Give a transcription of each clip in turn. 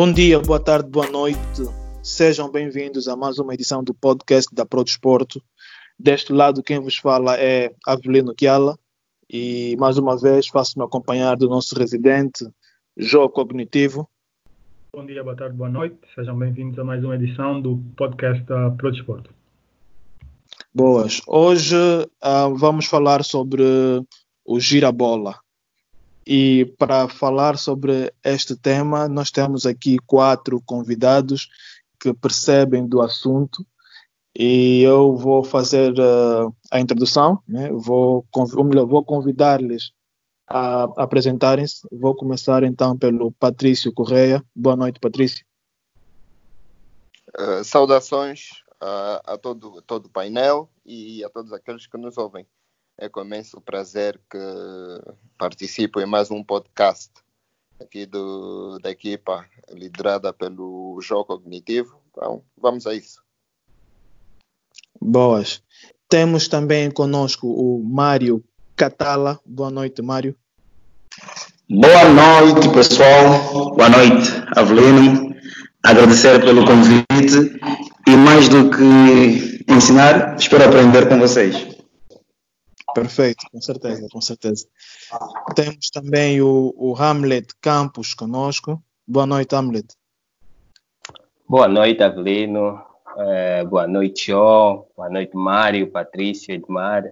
Bom dia, boa tarde, boa noite. Sejam bem-vindos a mais uma edição do podcast da Pro Desporto. Deste lado, quem vos fala é Avelino Kiala e mais uma vez faço-me acompanhar do nosso residente, João Cognitivo. Bom dia, boa tarde, boa noite. Sejam bem-vindos a mais uma edição do podcast da Pro Desporto. Boas. Hoje uh, vamos falar sobre o girabola. E para falar sobre este tema, nós temos aqui quatro convidados que percebem do assunto e eu vou fazer uh, a introdução, né? vou, vou convidar-lhes a apresentarem-se. Vou começar então pelo Patrício Correia. Boa noite, Patrício. Uh, saudações uh, a todo, todo o painel e a todos aqueles que nos ouvem. É com imenso prazer que participo em mais um podcast aqui do, da equipa liderada pelo Jogo Cognitivo. Então, vamos a isso. Boas. Temos também conosco o Mário Catala. Boa noite, Mário. Boa noite, pessoal. Boa noite, Avelino. Agradecer pelo convite e mais do que ensinar, espero aprender com vocês. Perfeito, com certeza, com certeza. Temos também o, o Hamlet Campos conosco. Boa noite, Hamlet. Boa noite, Avelino. É, boa noite, João. Boa noite, Mário, Patrícia, Edmar.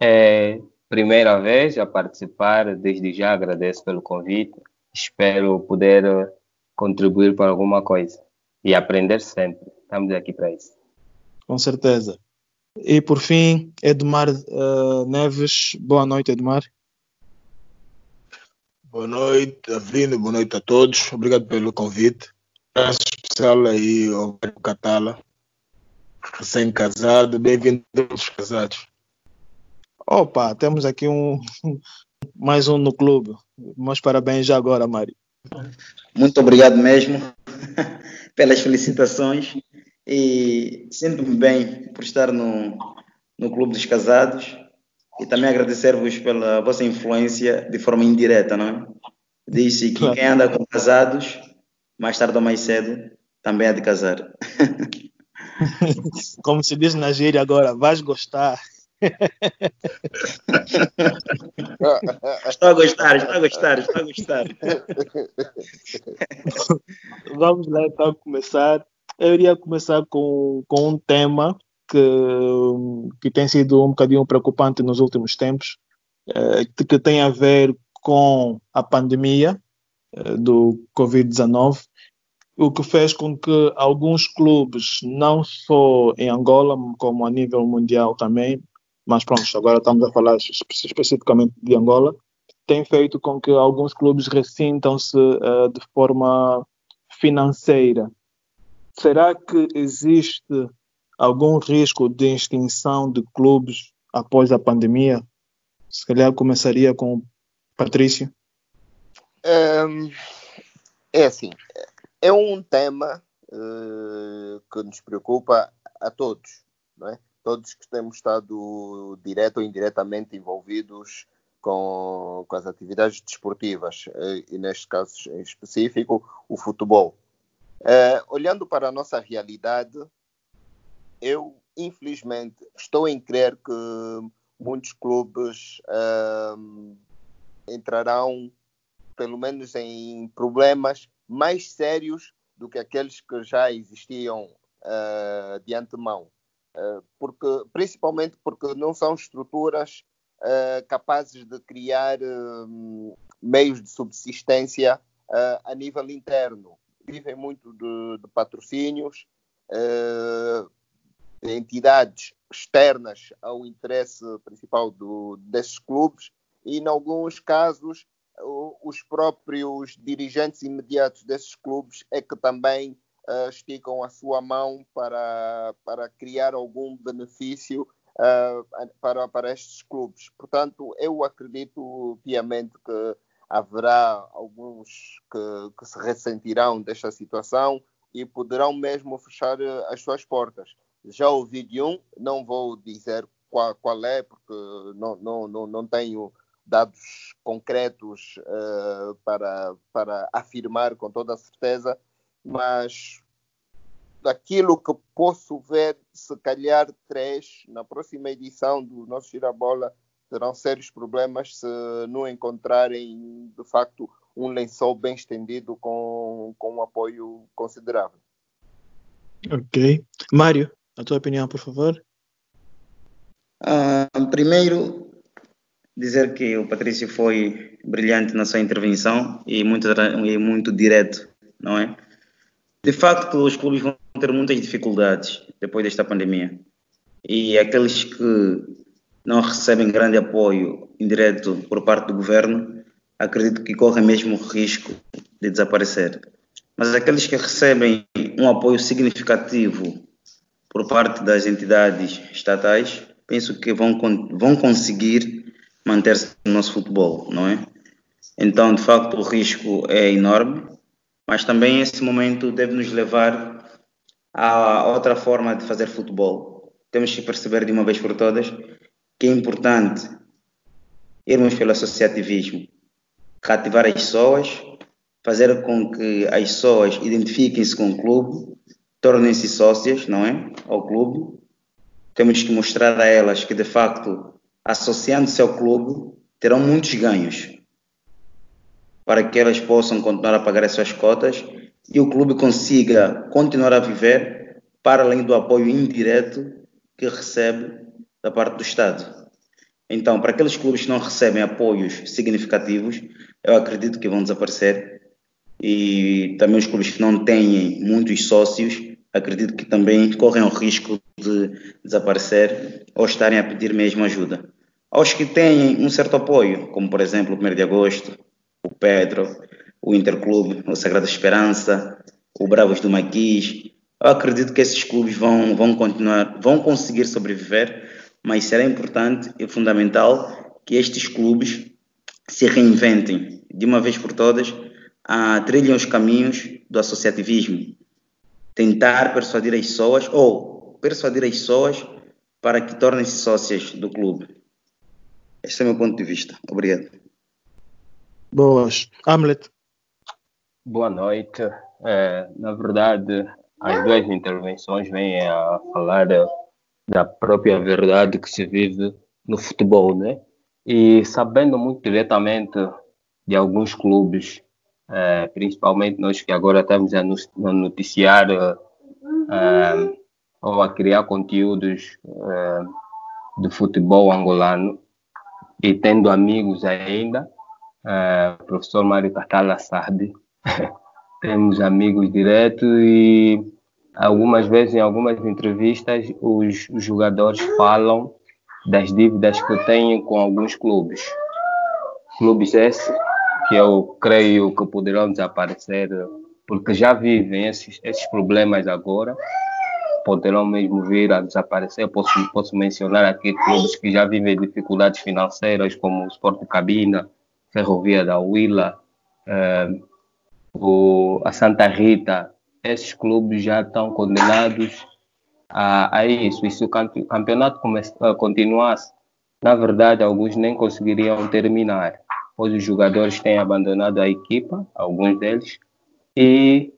É, primeira vez a participar, desde já agradeço pelo convite. Espero poder contribuir para alguma coisa e aprender sempre. Estamos aqui para isso. Com certeza. E por fim, Edmar uh, Neves. Boa noite, Edmar. Boa noite, Avelino. Boa noite a todos. Obrigado pelo convite. Abraço especial aí ao Catala recém-casado, bem-vindo aos casados. Opa, temos aqui um mais um no clube. Meus parabéns já agora, Mário. Muito obrigado mesmo pelas felicitações e sinto-me bem por estar no, no Clube dos Casados e também agradecer-vos pela vossa influência de forma indireta, não é? Diz-se que quem anda com casados, mais tarde ou mais cedo, também é de casar. Como se diz na gíria agora, vais gostar. estou a gostar, estou a gostar, estou a gostar. Vamos lá então começar. Eu iria começar com, com um tema que, que tem sido um bocadinho preocupante nos últimos tempos, eh, que tem a ver com a pandemia eh, do Covid-19 o que fez com que alguns clubes, não só em Angola, como a nível mundial também, mas pronto, agora estamos a falar especificamente de Angola, tem feito com que alguns clubes ressintam-se uh, de forma financeira. Será que existe algum risco de extinção de clubes após a pandemia? Se calhar começaria com o Patrício. É, assim, é um tema uh, que nos preocupa a todos, não é? Todos que temos estado direto ou indiretamente envolvidos com, com as atividades desportivas, uh, e neste caso em específico, o futebol. Uh, olhando para a nossa realidade, eu, infelizmente, estou em crer que muitos clubes entrarão, pelo menos, em problemas mais sérios do que aqueles que já existiam uh, de antemão. Uh, porque, principalmente porque não são estruturas uh, capazes de criar meios de subsistência a nível interno. Vivem muito de, de patrocínios, de entidades externas ao interesse principal do, desses clubes e, em alguns casos, os próprios dirigentes imediatos desses clubes é que também uh, esticam a sua mão para, para criar algum benefício uh, para, para estes clubes. Portanto, eu acredito piamente que haverá alguns que, que se ressentirão desta situação e poderão mesmo fechar eh, as suas portas. Já ouvi de um, não vou dizer qual, qual é, porque não, não, não, não tenho dados concretos uh, para, para afirmar com toda a certeza mas daquilo que posso ver, se calhar três, na próxima edição do nosso Girabola, terão sérios problemas se não encontrarem, de facto, um lençol bem estendido com, com um apoio considerável. Ok. Mário, a tua opinião, por favor? Uh, primeiro, dizer que o Patrício foi brilhante na sua intervenção e muito, e muito direto, não é? De facto, os clubes vão ter muitas dificuldades depois desta pandemia. E aqueles que não recebem grande apoio indireto por parte do governo, acredito que correm mesmo o risco de desaparecer. Mas aqueles que recebem um apoio significativo por parte das entidades estatais, penso que vão, vão conseguir manter-se no nosso futebol, não é? Então, de facto, o risco é enorme, mas também esse momento deve nos levar a outra forma de fazer futebol. Temos que perceber de uma vez por todas que é importante irmos pelo associativismo, cativar as pessoas, fazer com que as pessoas identifiquem-se com o clube, tornem-se sócias, não é? Ao clube. Temos que mostrar a elas que, de facto, associando-se ao clube, terão muitos ganhos para que elas possam continuar a pagar as suas cotas e o clube consiga continuar a viver para além do apoio indireto que recebe da parte do Estado. Então, para aqueles clubes que não recebem apoios significativos, eu acredito que vão desaparecer. E também os clubes que não têm muitos sócios, acredito que também correm o risco de desaparecer ou estarem a pedir mesmo ajuda. Aos que têm um certo apoio, como por exemplo o 1 de agosto, o Pedro, o Interclube, o Sagrada Esperança, o Bravos do Maquis, eu acredito que esses clubes vão, vão continuar, vão conseguir sobreviver, mas será importante e fundamental que estes clubes se reinventem de uma vez por todas, a trilhem os caminhos do associativismo, tentar persuadir as pessoas ou persuadir as pessoas para que tornem-se sócias do clube. Este é o meu ponto de vista. Obrigado. Boas. Hamlet. Boa noite. É, na verdade, as duas intervenções vêm a falar da própria verdade que se vive no futebol, né? E sabendo muito diretamente de alguns clubes, é, principalmente nós que agora estamos a noticiar é, ou a criar conteúdos é, de futebol angolano e tendo amigos ainda, o professor Mário Catala sabe temos amigos diretos e algumas vezes em algumas entrevistas os, jogadores falam das dívidas que têm com alguns clubes. Clubes esses que eu creio que poderão desaparecer porque já vivem esses, esses problemas agora, poderão mesmo vir a desaparecer. Posso, posso mencionar aqui clubes que já vivem dificuldades financeiras, como o Sport Cabina, Ferrovia da Huila, eh, o, a Santa Rita, esses clubes já estão condenados a, a isso. E se o campeonato comece, continuasse, na verdade, alguns nem conseguiriam terminar, pois os jogadores têm abandonado a equipa, alguns deles, e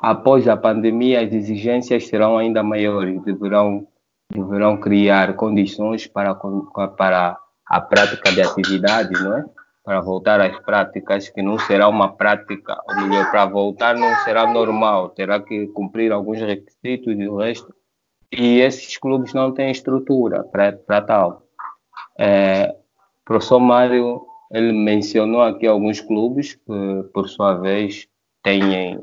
após a pandemia as exigências serão ainda maiores, deverão, deverão criar condições para, para a prática de atividades, não é? Para voltar às práticas, que não será uma prática, ou melhor, para voltar não será normal, terá que cumprir alguns requisitos e o resto. E esses clubes não têm estrutura para tal. É, o professor Mário, ele mencionou aqui alguns clubes que, por sua vez, têm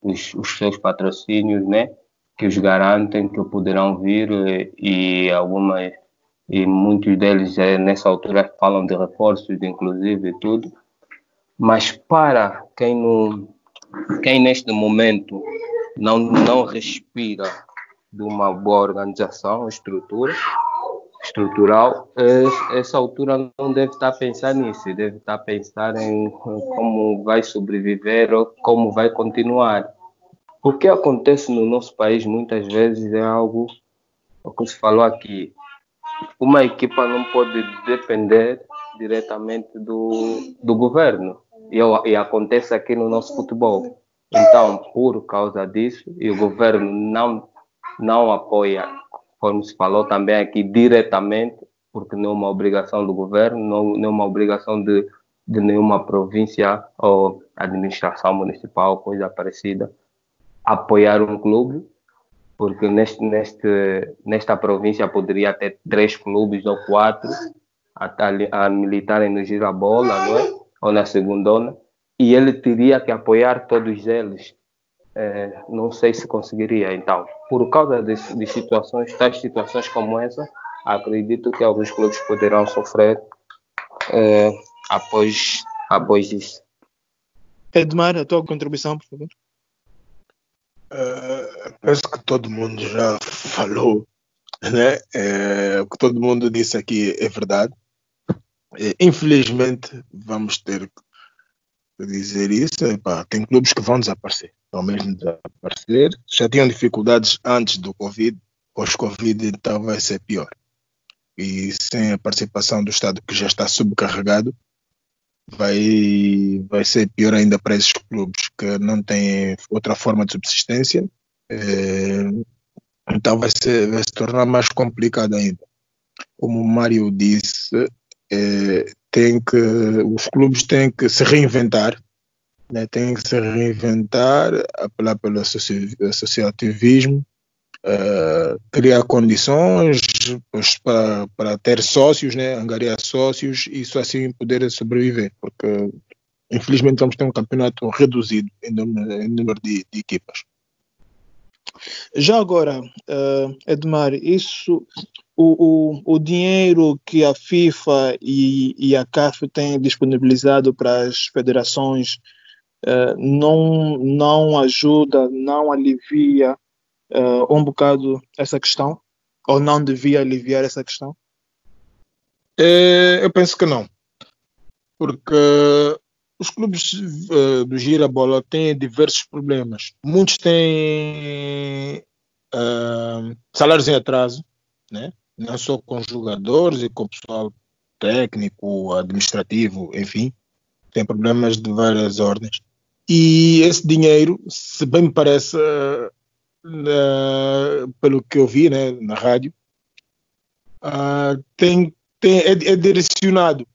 os, os seus patrocínios, né? que os garantem que poderão vir e, e algumas e muitos deles é, nessa altura falam de reforços, inclusive e tudo. Mas para quem não, quem neste momento não não respira de uma boa organização, estrutura estrutural, essa altura não deve estar a pensar nisso, deve estar a pensar em como vai sobreviver ou como vai continuar. O que acontece no nosso país muitas vezes é algo, o que se falou aqui, uma equipa não pode depender diretamente do, do governo. E, e acontece aqui no nosso futebol. Então, por causa disso, e o governo não, não apoia, como se falou também aqui, diretamente, porque não é uma obrigação do governo, não, não é uma obrigação de, de nenhuma província ou administração municipal, coisa parecida, apoiar um clube, porque neste, neste, nesta província poderia ter três clubes ou quatro a, a, a militarem no Girabola, não é? ou na segunda e ele teria que apoiar todos eles. É, não sei se conseguiria. Então, por causa de, de, situações, tais situações como essa, acredito que alguns clubes poderão sofrer é, após, após isso. Edmar, a tua contribuição, por favor. Uh, penso que todo mundo já falou, né? É, o que todo mundo disse aqui é verdade. É, infelizmente, vamos ter dizer isso, epá, tem clubes que vão desaparecer, vão mesmo desaparecer. Já tinham dificuldades antes do Covid, pós-Covid, então vai ser pior. E sem a participação do Estado, que já está subcarregado, vai, vai ser pior ainda para esses clubes que não têm outra forma de subsistência. É, então vai, ser, vai se tornar mais complicado ainda. Como o Mário disse, é, tem que, os clubes têm que se reinventar, né? têm que se reinventar, apelar pelo associativismo, uh, criar condições para, para ter sócios, né? angariar sócios e só assim poder sobreviver, porque infelizmente vamos ter um campeonato reduzido em número, em número de, de equipas. Já agora, uh, Edmar, isso o, o, o dinheiro que a FIFA e, e a CAF têm disponibilizado para as federações uh, não, não ajuda, não alivia uh, um bocado essa questão? Ou não devia aliviar essa questão? É, eu penso que não. Porque os clubes uh, do Gira-Bola têm diversos problemas. Muitos têm uh, salários em atraso, né? não só com jogadores e com o pessoal técnico, administrativo, enfim, tem problemas de várias ordens. E esse dinheiro, se bem me parece, uh, pelo que eu vi né, na rádio, uh, tem, tem, é, é direcionado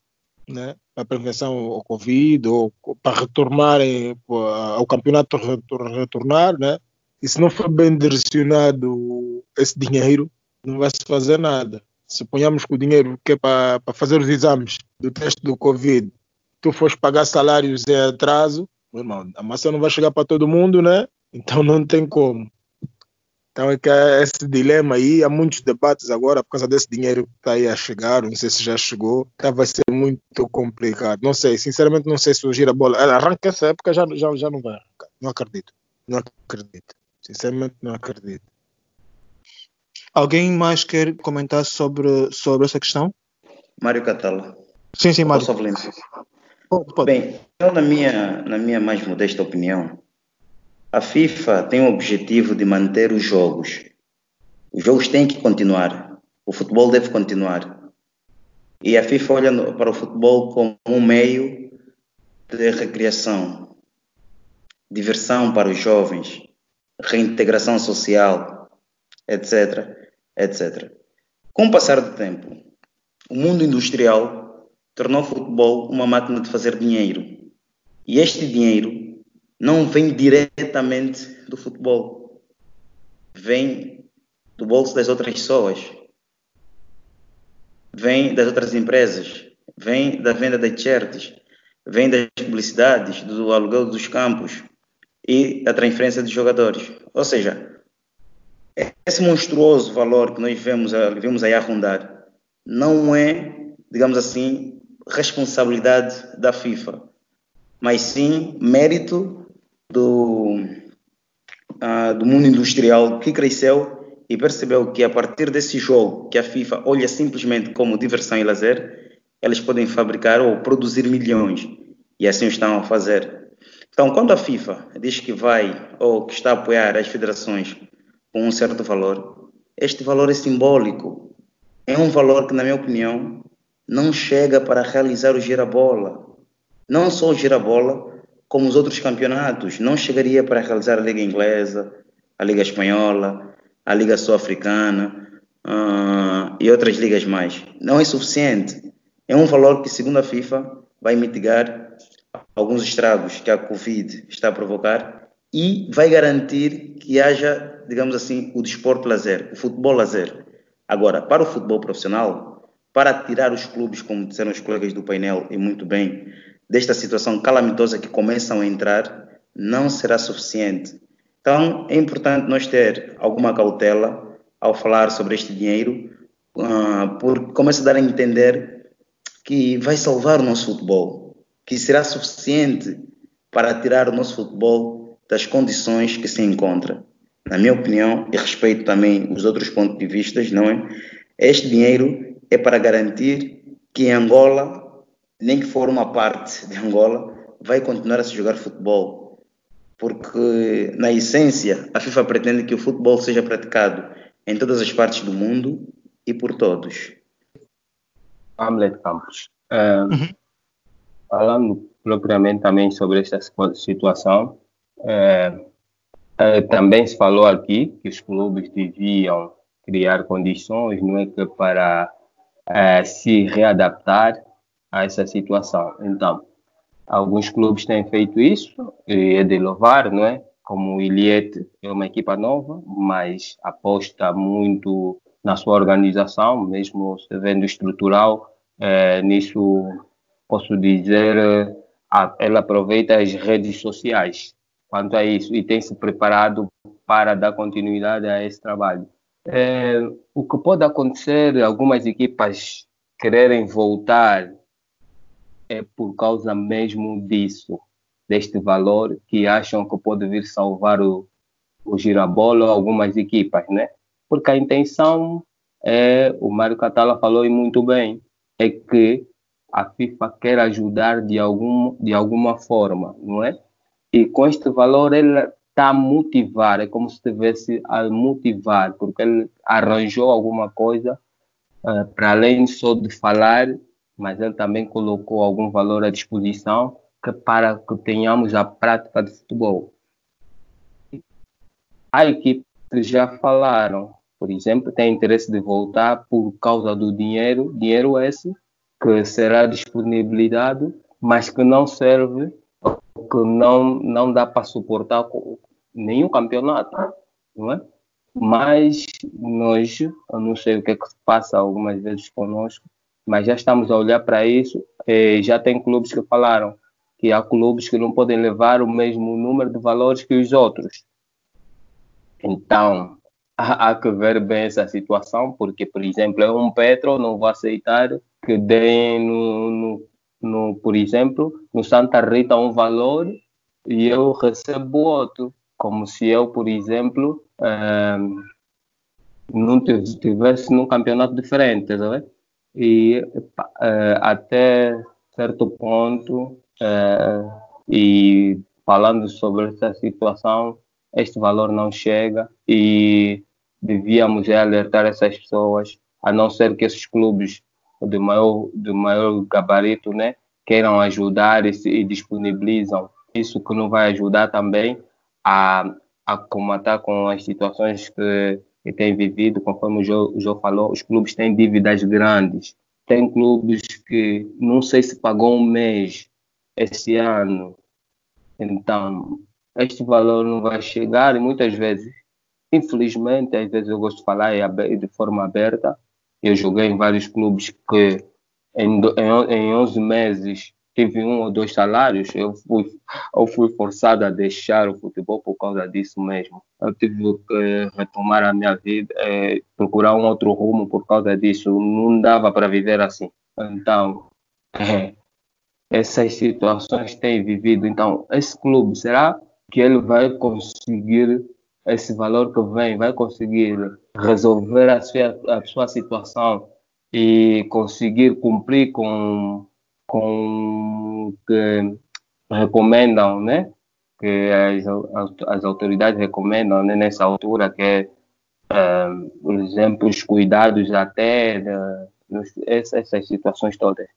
né, para a prevenção ao Covid ou para retornarem ao campeonato retornar, né? E se não for bem direcionado esse dinheiro, não vai se fazer nada. Se ponhamos que o dinheiro que é para, para fazer os exames do teste do Covid, tu fores pagar salários em atraso, meu irmão, a massa não vai chegar para todo mundo, né? Então não tem como. Então é que há esse dilema aí, há muitos debates agora por causa desse dinheiro que está aí a chegar, não sei se já chegou, então vai ser muito complicado. Não sei, sinceramente não sei se o gira bola arranca essa época já, já, já não vai arrancar. Não acredito, não acredito. Sinceramente não acredito. Alguém mais quer comentar sobre, sobre essa questão? Mário Catala. Sim, sim, Mário. Pode, pode. Bem, eu, na minha, na minha mais modesta opinião, a FIFA tem o objetivo de manter os jogos. Os jogos têm que continuar. O futebol deve continuar. E a FIFA olha para o futebol como um meio de recreação, diversão para os jovens, reintegração social, etc etc. Com o passar do tempo, o mundo industrial tornou o futebol uma máquina de fazer dinheiro. E este dinheiro não vem diretamente do futebol, vem do bolso das outras pessoas, vem das outras empresas, vem da venda de t-shirts, vem das publicidades, do aluguel dos campos e da transferência de jogadores. Ou seja, esse monstruoso valor que nós vemos, vemos aí a rondar não é, digamos assim, responsabilidade da FIFA, mas sim mérito do, uh, do mundo industrial que cresceu e percebeu que a partir desse jogo que a FIFA olha simplesmente como diversão e lazer, eles podem fabricar ou produzir milhões e assim estão a fazer. Então, quando a FIFA diz que vai ou que está a apoiar as federações com um certo valor, este valor é simbólico. É um valor que, na minha opinião, não chega para realizar o girabola. Não só o girabola, como os outros campeonatos, não chegaria para realizar a Liga Inglesa, a Liga Espanhola, a Liga Sul-Africana uh, e outras ligas mais. Não é suficiente. É um valor que, segundo a FIFA, vai mitigar alguns estragos que a Covid está a provocar e vai garantir que haja, digamos assim, o desporto lazer, o futebol lazer. Agora, para o futebol profissional, para tirar os clubes, como disseram os colegas do painel, e muito bem, desta situação calamitosa que começam a entrar, não será suficiente. Então, é importante nós ter alguma cautela ao falar sobre este dinheiro, uh, porque começa a dar a entender que vai salvar o nosso futebol, que será suficiente para tirar o nosso futebol das condições que se encontra. Na minha opinião, e respeito também os outros pontos de vista, não é? Este dinheiro é para garantir que em Angola, nem que for uma parte de Angola, vai continuar a se jogar futebol. Porque, na essência, a FIFA pretende que o futebol seja praticado em todas as partes do mundo e por todos. Hamlet Campos. Uh, uhum. Falando propriamente também sobre esta situação, uh, uh, também se falou aqui que os clubes deviam criar condições, não é que para se readaptar a essa situação. Então, alguns clubes têm feito isso e é de louvar, não é? como o Iliete é uma equipa nova, mas aposta muito na sua organização, mesmo se vendo estrutural, é, nisso posso dizer, ela aproveita as redes sociais quanto a isso e tem se preparado para dar continuidade a esse trabalho. É, o que pode acontecer, algumas equipas quererem voltar é por causa mesmo disso deste valor que acham que pode vir salvar o, o Girabolo algumas equipas, né? Porque a intenção é, o Mário Catala falou e muito bem, é que a FIFA quer ajudar de, algum, de alguma forma, não é? E com este valor ele está a motivar, é como se estivesse a motivar, porque ele arranjou alguma coisa uh, para além só de falar, mas ele também colocou algum valor à disposição que para que tenhamos a prática de futebol. Há equipes que já falaram, por exemplo, têm interesse de voltar por causa do dinheiro, dinheiro esse que será disponibilizado, mas que não serve, que não, não dá para suportar nenhum campeonato, não é? Mas nós, eu não sei o que é que se passa algumas vezes conosco, mas já estamos a olhar para isso. Já tem clubes que falaram que há clubes que não podem levar o mesmo número de valores que os outros. Então, há, há que ver bem essa situação, porque, por exemplo, eu um Petro não vou aceitar que deem, no, no, no, por exemplo, no Santa Rita um valor e eu recebo outro, como se eu, por exemplo, um, não tivesse num campeonato diferente, sabe? E uh, até certo ponto Uh, e falando sobre essa situação, este valor não chega e devíamos alertar essas pessoas, a não ser que esses clubes de maior, de maior gabarito né, queiram ajudar e, se, e disponibilizam. Isso que não vai ajudar também a, a combater com as situações que, que têm vivido, conforme o João, falou, os clubes têm dívidas grandes. Tem clubes que não sei se pagou um mês esse ano. Então, este valor não vai chegar e muitas vezes, infelizmente, às vezes eu gosto de falar de forma aberta. Eu joguei em vários clubes que em, em 11 meses tive um ou dois salários. Eu fui, eu fui forçado a deixar o futebol por causa disso mesmo. Eu tive que retomar a minha vida, é, procurar um outro rumo por causa disso. Não dava para viver assim. Então, é, essas situações têm vivido. Então, esse clube, será que ele vai conseguir esse valor que vem, vai conseguir resolver a sua, a sua situação e conseguir cumprir com, com que recomendam, né? Que as, as, autoridades recomendam né? nessa altura, que é, um, por exemplo, os cuidados até, de, essas situações todas.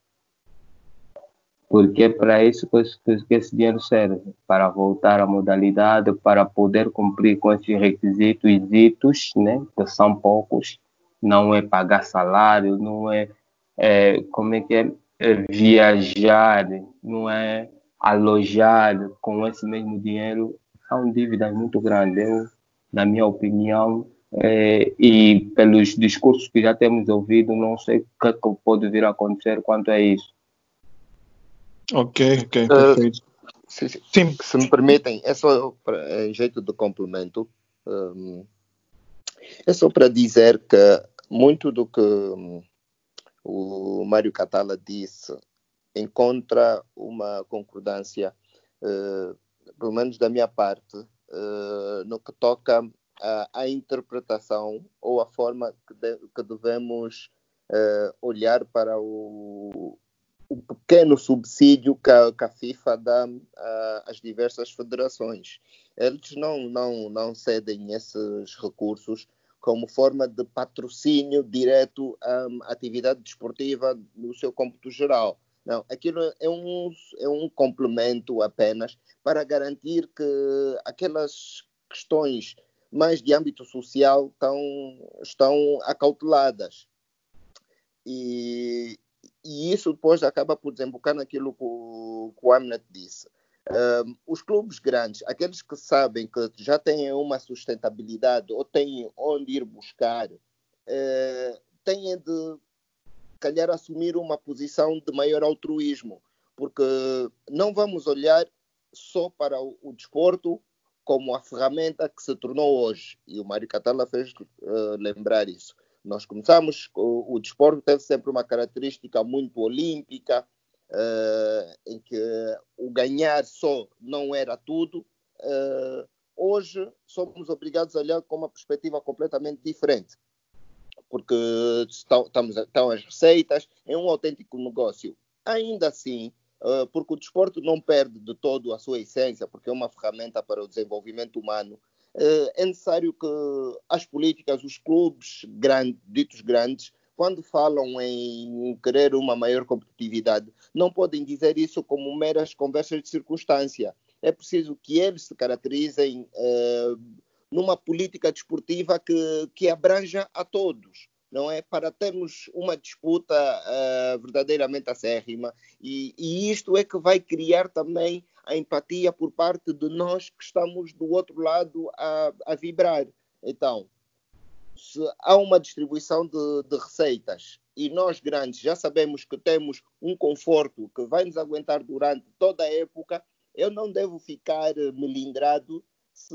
porque é para isso que, que esse dinheiro serve, para voltar à modalidade, para poder cumprir com esses requisitos e ditos, né, que são poucos, não é pagar salário, não é, é como é que é viajar, não é alojar com esse mesmo dinheiro, são dívidas muito grandes. Eu, na minha opinião, é, e pelos discursos que já temos ouvido, não sei o que, é que pode vir a acontecer quanto a isso. Ok, ok, perfeito. Uh, sim, sim. Se me permitem, é só pra, em jeito de complemento, um, é só para dizer que muito do que um, o Mário Catala disse encontra uma concordância, uh, pelo menos da minha parte, uh, no que toca à interpretação ou a forma que, de, que devemos uh, olhar para o, o, pequeno subsídio que a, que a FIFA dá às diversas federações. Eles não, não, não cedem esses recursos como forma de patrocínio direto à atividade desportiva no seu cômputo geral. Não, aquilo é um, é um complemento apenas para garantir que aquelas questões mais de âmbito social estão, estão acauteladas. E, e isso depois acaba por desembocar naquilo que o, que o Amnet disse. Um, os clubes grandes, aqueles que sabem que já têm uma sustentabilidade ou têm onde ir buscar, uh, têm de calhar assumir uma posição de maior altruísmo, porque não vamos olhar só para o, o desporto como a ferramenta que se tornou hoje. E o Mário Catala fez uh, lembrar isso. Nós começamos, o, o desporto teve sempre uma característica muito olímpica, uh, em que o ganhar só não era tudo. Uh, hoje somos obrigados a olhar com uma perspectiva completamente diferente porque estão, estamos, estão as receitas, é um autêntico negócio. Ainda assim, uh, porque o desporto não perde de todo a sua essência, porque é uma ferramenta para o desenvolvimento humano, é necessário que as políticas, os clubes grande, ditos grandes, quando falam em querer uma maior competitividade, não podem dizer isso como meras conversas de circunstância. É preciso que eles se caracterizem uh, numa política desportiva que, que abranja a todos, não é? Para termos uma disputa uh, verdadeiramente acérrima. E, e isto é que vai criar também a empatia por parte de nós que estamos do outro lado a, a vibrar. Então, se há uma distribuição de, de, receitas e nós grandes já sabemos que temos um conforto que vai nos aguentar durante toda a época, eu não devo ficar melindrado se,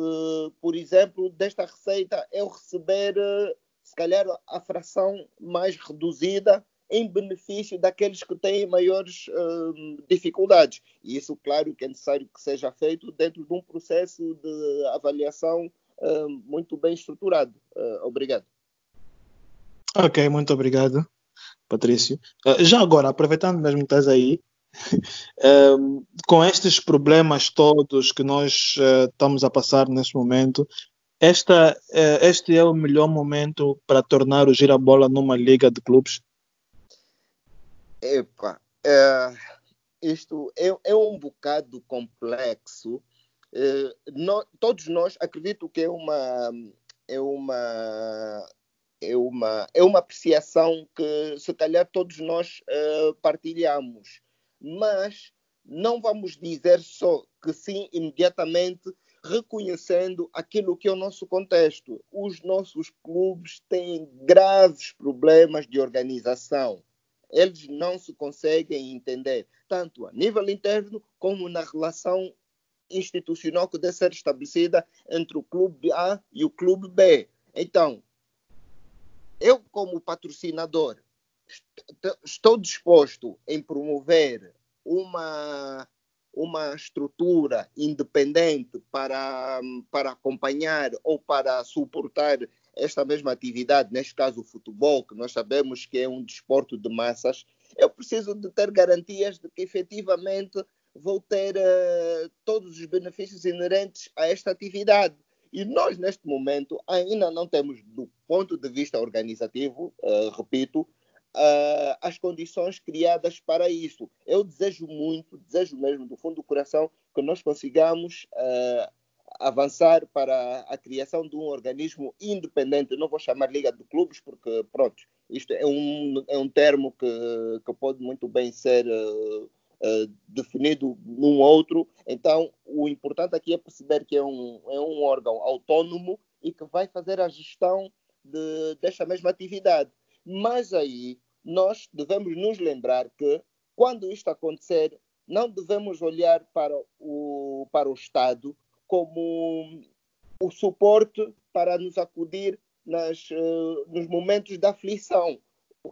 por exemplo, desta receita eu receber, se calhar, a fração mais reduzida em benefício daqueles que têm maiores uh, dificuldades. E isso, claro, que é necessário que seja feito dentro de um processo de avaliação uh, muito bem estruturado. Uh, obrigado. Ok, muito obrigado, Patrício. já agora, aproveitando mesmo que estás aí, com estes problemas todos que nós uh, estamos a passar neste momento, esta, uh, este é o melhor momento para tornar o Girabola numa liga de clubes? Epa, isto é, é, um bocado complexo. É, no, todos nós acredito que é uma é uma é uma é uma apreciação que se calhar todos nós uh, partilhamos mas não vamos dizer só que sim imediatamente reconhecendo aquilo que é o nosso contexto. Os nossos clubes têm graves problemas de organização. Eles não se conseguem entender, tanto a nível interno como na relação institucional que deve ser estabelecida entre o clube A e o clube B. Então, eu, como patrocinador, estou disposto em promover uma, uma estrutura independente para, para acompanhar ou para suportar esta mesma atividade, neste caso o futebol, que nós sabemos que é um desporto de massas, eu preciso de ter garantias de que efetivamente vou ter uh, todos os benefícios inerentes a esta atividade. E nós, neste momento, ainda não temos, do ponto de vista organizativo, uh, repito, uh, as condições criadas para isso. Eu desejo muito, desejo mesmo do fundo do coração que nós consigamos avançar para a criação de um organismo independente. Eu não vou chamar Liga de Clubes, porque, pronto, isto é um, é um termo que, que pode muito bem ser uh, uh, definido num outro. Então, o importante aqui é perceber que é um, é um órgão autônomo e que vai fazer a gestão de, desta mesma atividade. Mas aí, nós devemos nos lembrar que, quando isto acontecer, não devemos olhar para o, para o Estado como o suporte para nos acudir nas, uh, nos momentos da aflição.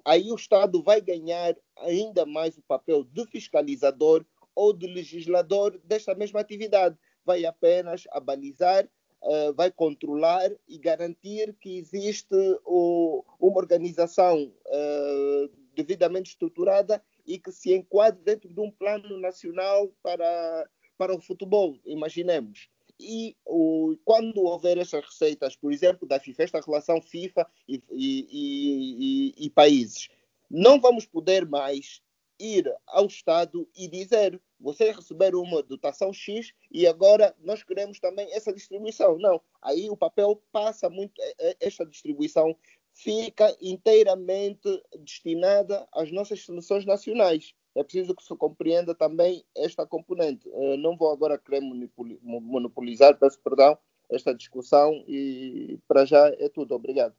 Aí o Estado vai ganhar ainda mais o papel de fiscalizador ou de legislador desta mesma atividade. Vai apenas abalizar, uh, vai controlar e garantir que existe uma organização uh, devidamente estruturada e que se enquadre dentro de um plano nacional para, para o futebol, imaginemos. E o, quando houver essas receitas, por exemplo, da FIFA, esta relação FIFA e, e, e, e países, não vamos poder mais ir ao Estado e dizer vocês receberam uma dotação X e agora nós queremos também essa distribuição. Não, aí o papel passa muito, esta distribuição fica inteiramente destinada às nossas seleções nacionais é preciso que se compreenda também esta componente. Uh, não vou agora querer monopolizar, peço perdão, esta discussão e para já é tudo. Obrigado.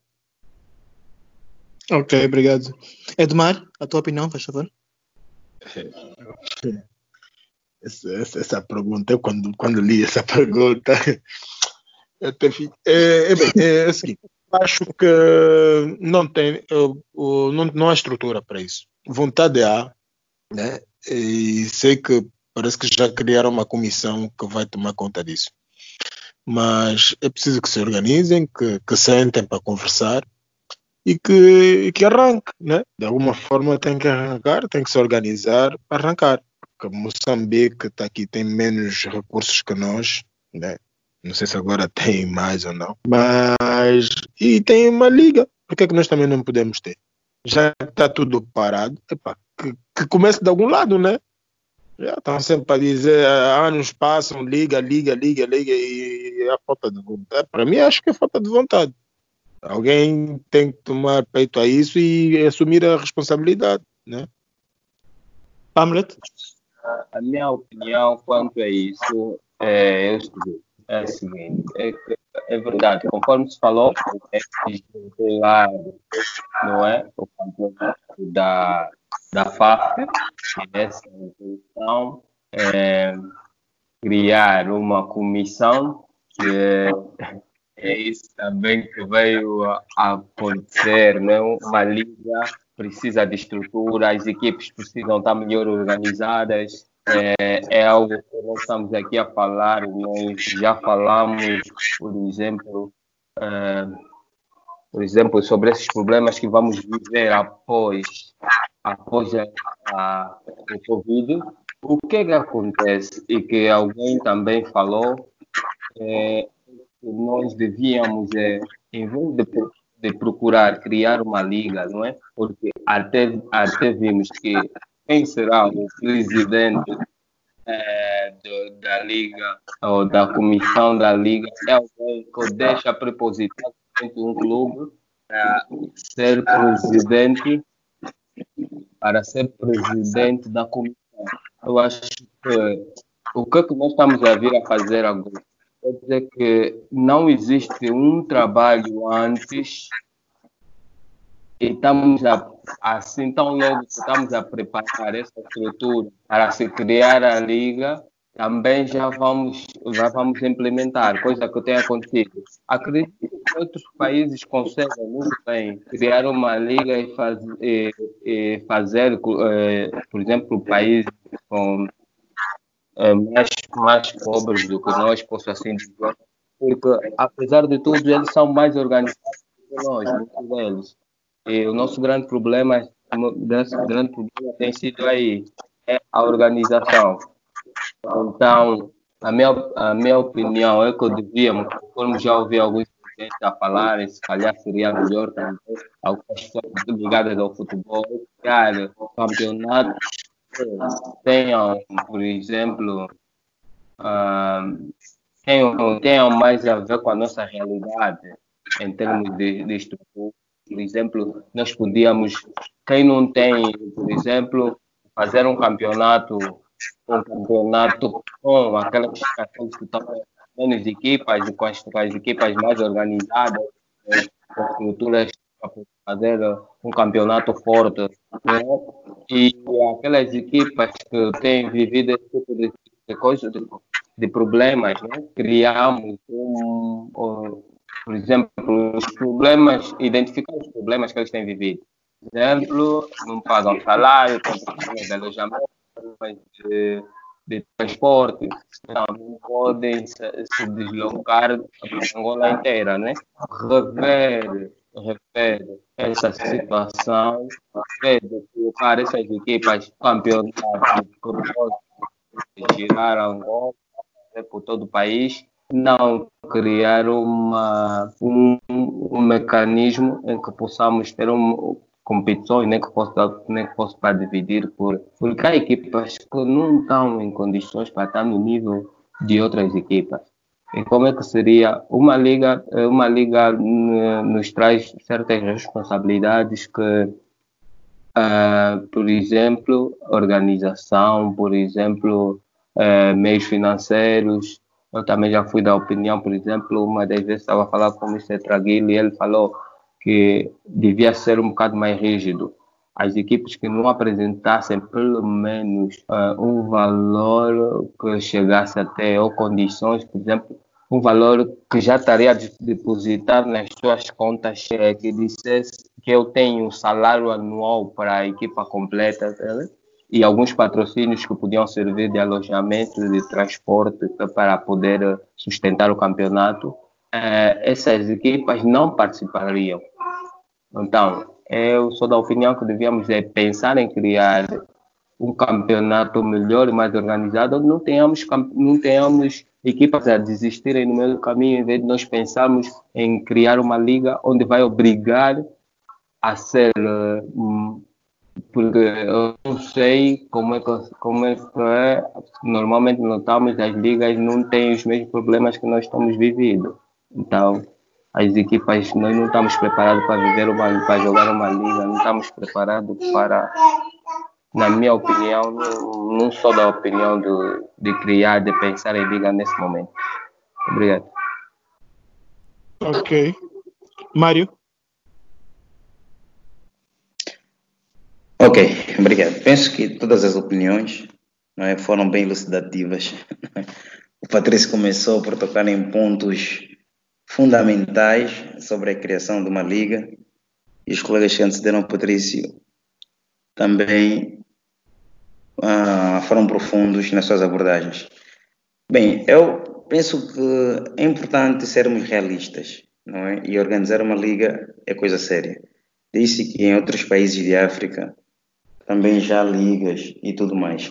Ok, obrigado. Edmar, a tua opinião, faz favor? Essa, essa, essa, pergunta, eu quando, quando li essa pergunta, até é, é, bem, é, assim, acho que não tem, não, não há estrutura para isso. Vontade há, né? E sei que parece que já criaram uma comissão que vai tomar conta disso. Mas é preciso que se organizem, que, que sentem para conversar e que, que arranque, né? De alguma forma tem que arrancar, tem que se organizar para arrancar. Porque Moçambique está aqui, tem menos recursos que nós, né? Não sei se agora tem mais ou não. Mas. E tem uma liga. Por que, é que nós também não podemos ter? Já está tudo parado. Epa, que, que comece de algum lado, né? Já estão sempre para dizer, anos passam, liga, liga, liga, liga, e é a falta de vontade. Para mim, acho que é falta de vontade. Alguém tem que tomar peito a isso e assumir a responsabilidade, né? Pamlet? A minha opinião quanto a isso é, é, é a seguinte, é, é verdade, conforme se falou, é não é? O campeonato da da FAF, essa intenção é criar uma comissão que é, é isso também que veio a acontecer, né? uma liga precisa de estrutura, as equipes precisam estar melhor organizadas, é, é, algo que nós estamos aqui a falar, nós já falamos, por exemplo, é, por exemplo, sobre esses problemas que vamos viver após após a, a, o Covid, o que, que acontece e que alguém também falou é que nós devíamos, é, em vez de, de procurar criar uma liga, não é? Porque até, até vimos que quem será o presidente é, do, da liga ou da comissão da liga? É alguém que deixa prepositadamente um clube para ser presidente? Para ser presidente da comissão. Eu acho que o que, é que nós estamos a vir a fazer agora? É dizer que não existe um trabalho antes e estamos a, assim tão logo estamos a preparar essa estrutura para se criar a liga também já vamos, já vamos implementar, coisa que tem acontecido. Acredito que outros países conseguem muito bem criar uma liga e, faz, e, e fazer, eh, por exemplo, países com eh, mais, mais pobres do que nós, posso assim dizer, porque apesar de tudo, eles são mais organizados que nós, muitos deles. E o nosso grande problema, nosso grande problema tem sido aí, é a organização então, a minha, a minha opinião é que devíamos, como já ouvi alguns gente a falar, se calhar seria melhor também algumas pessoas ligadas ao futebol criar campeonatos que tenham, por exemplo, uh, tenham, tenham mais a ver com a nossa realidade em termos de, de estrutura. Por exemplo, nós podíamos, quem não tem, por exemplo, fazer um campeonato, um campeonato com aquelas, que estão menos equipas, com as, com as equipas mais organizadas, com estruturas para fazer um campeonato forte. Né? E aquelas equipas que têm vivido esse tipo de, de coisas, de, de, problemas, né? criamos um, um, por exemplo, os problemas, identificar os problemas que eles têm vivido. Por exemplo, não pagam salário, têm problemas de alojamento, de de transporte, não podem se, deslocar a Angola inteira, né? Rever, rever essa situação, ver de colocar essas equipas campeonatos que girar Angola né, por todo o país, não criar uma, um, um mecanismo em que possamos ter um, competições, nem que posso, nem que para dividir, por, porque há equipas que não estão em condições para estar no nível de outras equipas. E como é que seria uma liga? Uma liga nos traz certas responsabilidades que, uh, por exemplo, organização, por exemplo, uh, meios financeiros. Eu também já fui da opinião, por exemplo, uma das vezes estava a falar com o Mr. Traguilho e ele falou que devia ser um bocado mais rígido. As equipes que não apresentassem pelo menos uh, um valor que chegasse até, ou condições, por exemplo, um valor que já estaria depositado nas suas contas, é, que dissesse que eu tenho um salário anual para a equipa completa, tá e alguns patrocínios que podiam servir de alojamento, de transporte para poder sustentar o campeonato, uh, essas equipas não participariam. Então, eu sou da opinião que devíamos é, pensar em criar um campeonato melhor e mais organizado, onde não tenhamos, não tenhamos equipas a desistirem no meio do caminho, em vez de nós pensarmos em criar uma liga onde vai obrigar a ser. Porque eu não sei como é, que, como é que é. Normalmente notamos as ligas não têm os mesmos problemas que nós estamos vivendo. Então, as equipas, nós não estamos preparados para viver uma, para jogar uma liga, não estamos preparados para, na minha opinião, não, não sou da opinião de, de criar, de pensar em liga nesse momento. Obrigado. Ok. Mário? Ok, obrigado. Penso que todas as opiniões é, foram bem elucidativas. O Patrício começou por tocar em pontos fundamentais sobre a criação de uma liga e os colegas que antecederam o Patrício também ah, foram profundos nas suas abordagens. Bem, eu penso que é importante sermos realistas, não é? E organizar uma liga é coisa séria. Disse que em outros países de África também já ligas e tudo mais.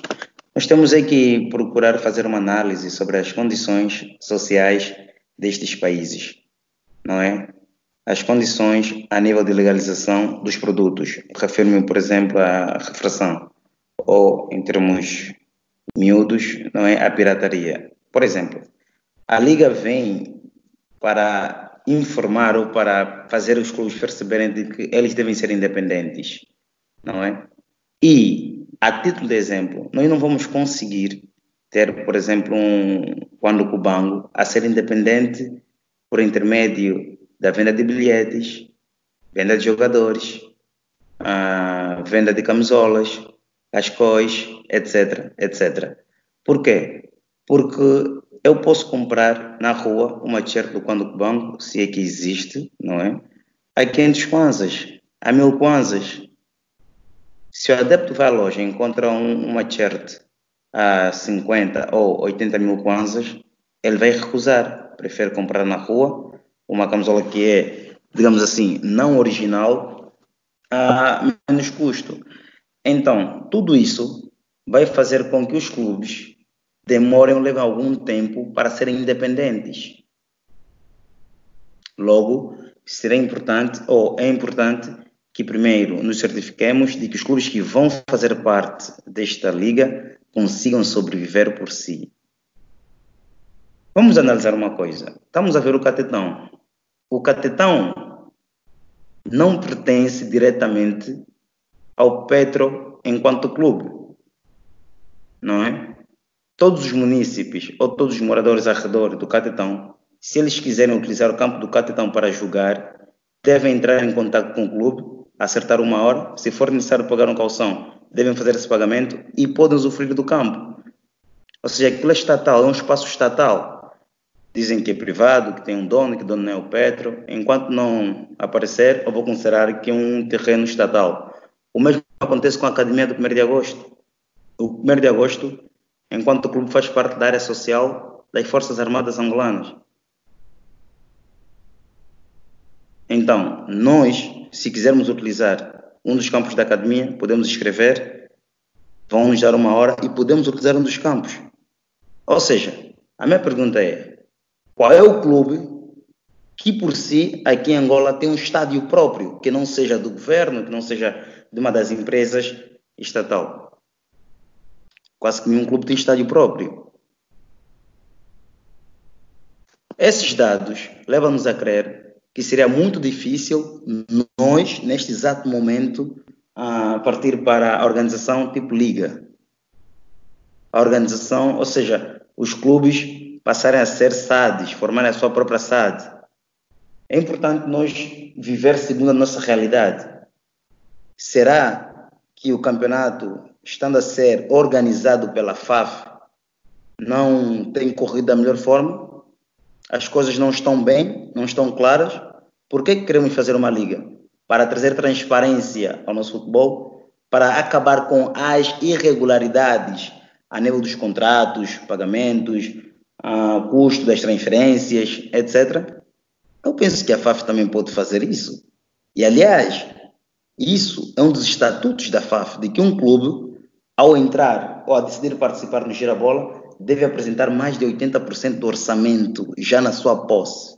Nós temos que procurar fazer uma análise sobre as condições sociais destes países, não é? As condições a nível de legalização dos produtos. Refiro-me, por exemplo, à refração ou, em termos miúdos, não é? A pirataria. Por exemplo, a Liga vem para informar ou para fazer os clubes perceberem de que eles devem ser independentes, não é? E, a título de exemplo, nós não vamos conseguir ter, por exemplo, um quando Cubango a ser independente por intermédio da venda de bilhetes, venda de jogadores, a venda de camisolas, cascóis, etc, etc. Por quê? Porque eu posso comprar na rua uma t-shirt do Quando Cubango, se é que existe, não é? A 500 kwanzas, a 1000 kwanzas. Se o adepto vai à loja e encontra um, uma t-shirt a 50 ou 80 mil kwanzas, ele vai recusar. Prefere comprar na rua uma camisola que é, digamos assim, não original, a menos custo. Então, tudo isso vai fazer com que os clubes demorem levem algum tempo para serem independentes. Logo, será importante, ou é importante, que primeiro nos certifiquemos de que os clubes que vão fazer parte desta liga consigam sobreviver por si. Vamos analisar uma coisa. Estamos a ver o Catetão. O Catetão não pertence diretamente ao Petro enquanto clube. Não é? Todos os munícipes ou todos os moradores ao redor do Catetão, se eles quiserem utilizar o campo do Catetão para jogar, devem entrar em contato com o clube, acertar uma hora. Se for necessário pagar um calção, devem fazer esse pagamento e podem usufruir do campo. Ou seja, aquilo é estatal, é um espaço estatal dizem que é privado, que tem um dono, que o dono não é o Petro. Enquanto não aparecer, eu vou considerar que é um terreno estatal. O mesmo acontece com a Academia do 1 de Agosto. O 1 de Agosto, enquanto o clube faz parte da área social das Forças Armadas Angolanas. Então, nós, se quisermos utilizar um dos campos da academia, podemos escrever, vão nos dar uma hora e podemos utilizar um dos campos. Ou seja, a minha pergunta é: qual é o clube que por si aqui em Angola tem um estádio próprio, que não seja do governo, que não seja de uma das empresas estatal? Quase que nenhum clube tem estádio próprio. Esses dados levam-nos a crer que seria muito difícil nós, neste exato momento, a partir para a organização tipo liga. A organização, ou seja, os clubes passarem a ser SADs, formarem a sua própria SAD. É importante nós viver segundo a nossa realidade. Será que o campeonato, estando a ser organizado pela FAF, não tem corrido da melhor forma? As coisas não estão bem, não estão claras? Por que queremos fazer uma liga? Para trazer transparência ao nosso futebol, para acabar com as irregularidades a nível dos contratos, pagamentos, custo das transferências, etc. Eu penso que a FAF também pode fazer isso. E, aliás, isso é um dos estatutos da FAF, de que um clube, ao entrar ou a decidir participar no Girabola, deve apresentar mais de 80% do orçamento já na sua posse.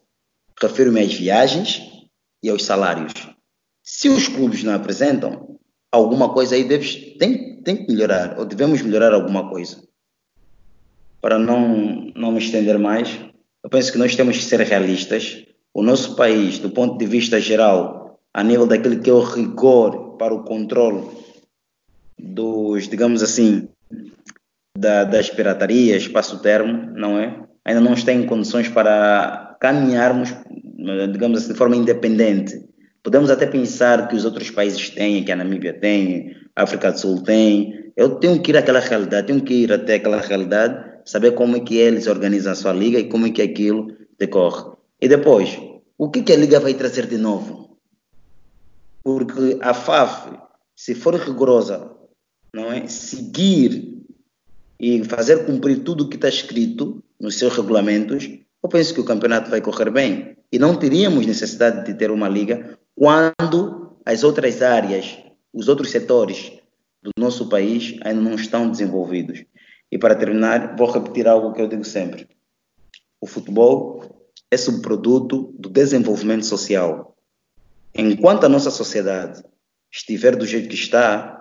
Refiro-me às viagens e aos salários. Se os clubes não apresentam, alguma coisa aí tem, tem que melhorar, ou devemos melhorar alguma coisa para não, não me estender mais, eu penso que nós temos que ser realistas. O nosso país, do ponto de vista geral, a nível daquilo que é o rigor para o controle dos, digamos assim, da, das piratarias, passo termo, não é? Ainda não está em condições para caminharmos, digamos assim, de forma independente. Podemos até pensar que os outros países têm, que a Namíbia tem, a África do Sul tem. Eu tenho que ir àquela realidade, tenho que ir até aquela realidade saber como é que eles organizam a sua liga e como é que aquilo decorre. E depois, o que, que a liga vai trazer de novo? Porque a FAF, se for rigorosa, não é? seguir e fazer cumprir tudo o que está escrito nos seus regulamentos, eu penso que o campeonato vai correr bem. E não teríamos necessidade de ter uma liga quando as outras áreas, os outros setores do nosso país ainda não estão desenvolvidos. E para terminar, vou repetir algo que eu digo sempre: o futebol é subproduto do desenvolvimento social. Enquanto a nossa sociedade estiver do jeito que está,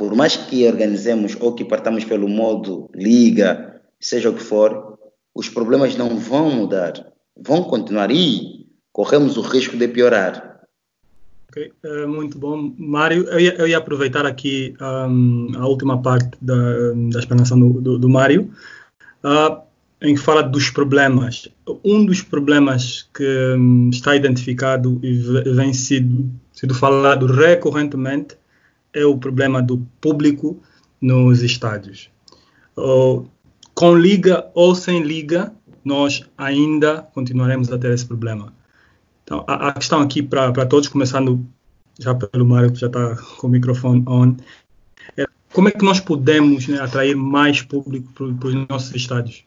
por mais que organizemos ou que partamos pelo modo liga, seja o que for, os problemas não vão mudar, vão continuar e corremos o risco de piorar. Ok, uh, muito bom. Mário, eu ia, eu ia aproveitar aqui um, a última parte da, da explanação do, do, do Mário, uh, em que fala dos problemas. Um dos problemas que um, está identificado e vem sido, sido falado recorrentemente é o problema do público nos estádios. Com liga ou sem liga, nós ainda continuaremos a ter esse problema. Então, a, questão aqui para todos, começando já pelo Mário, que já está com o microfone on, é como é que nós podemos né, atrair mais público para os nossos estádios?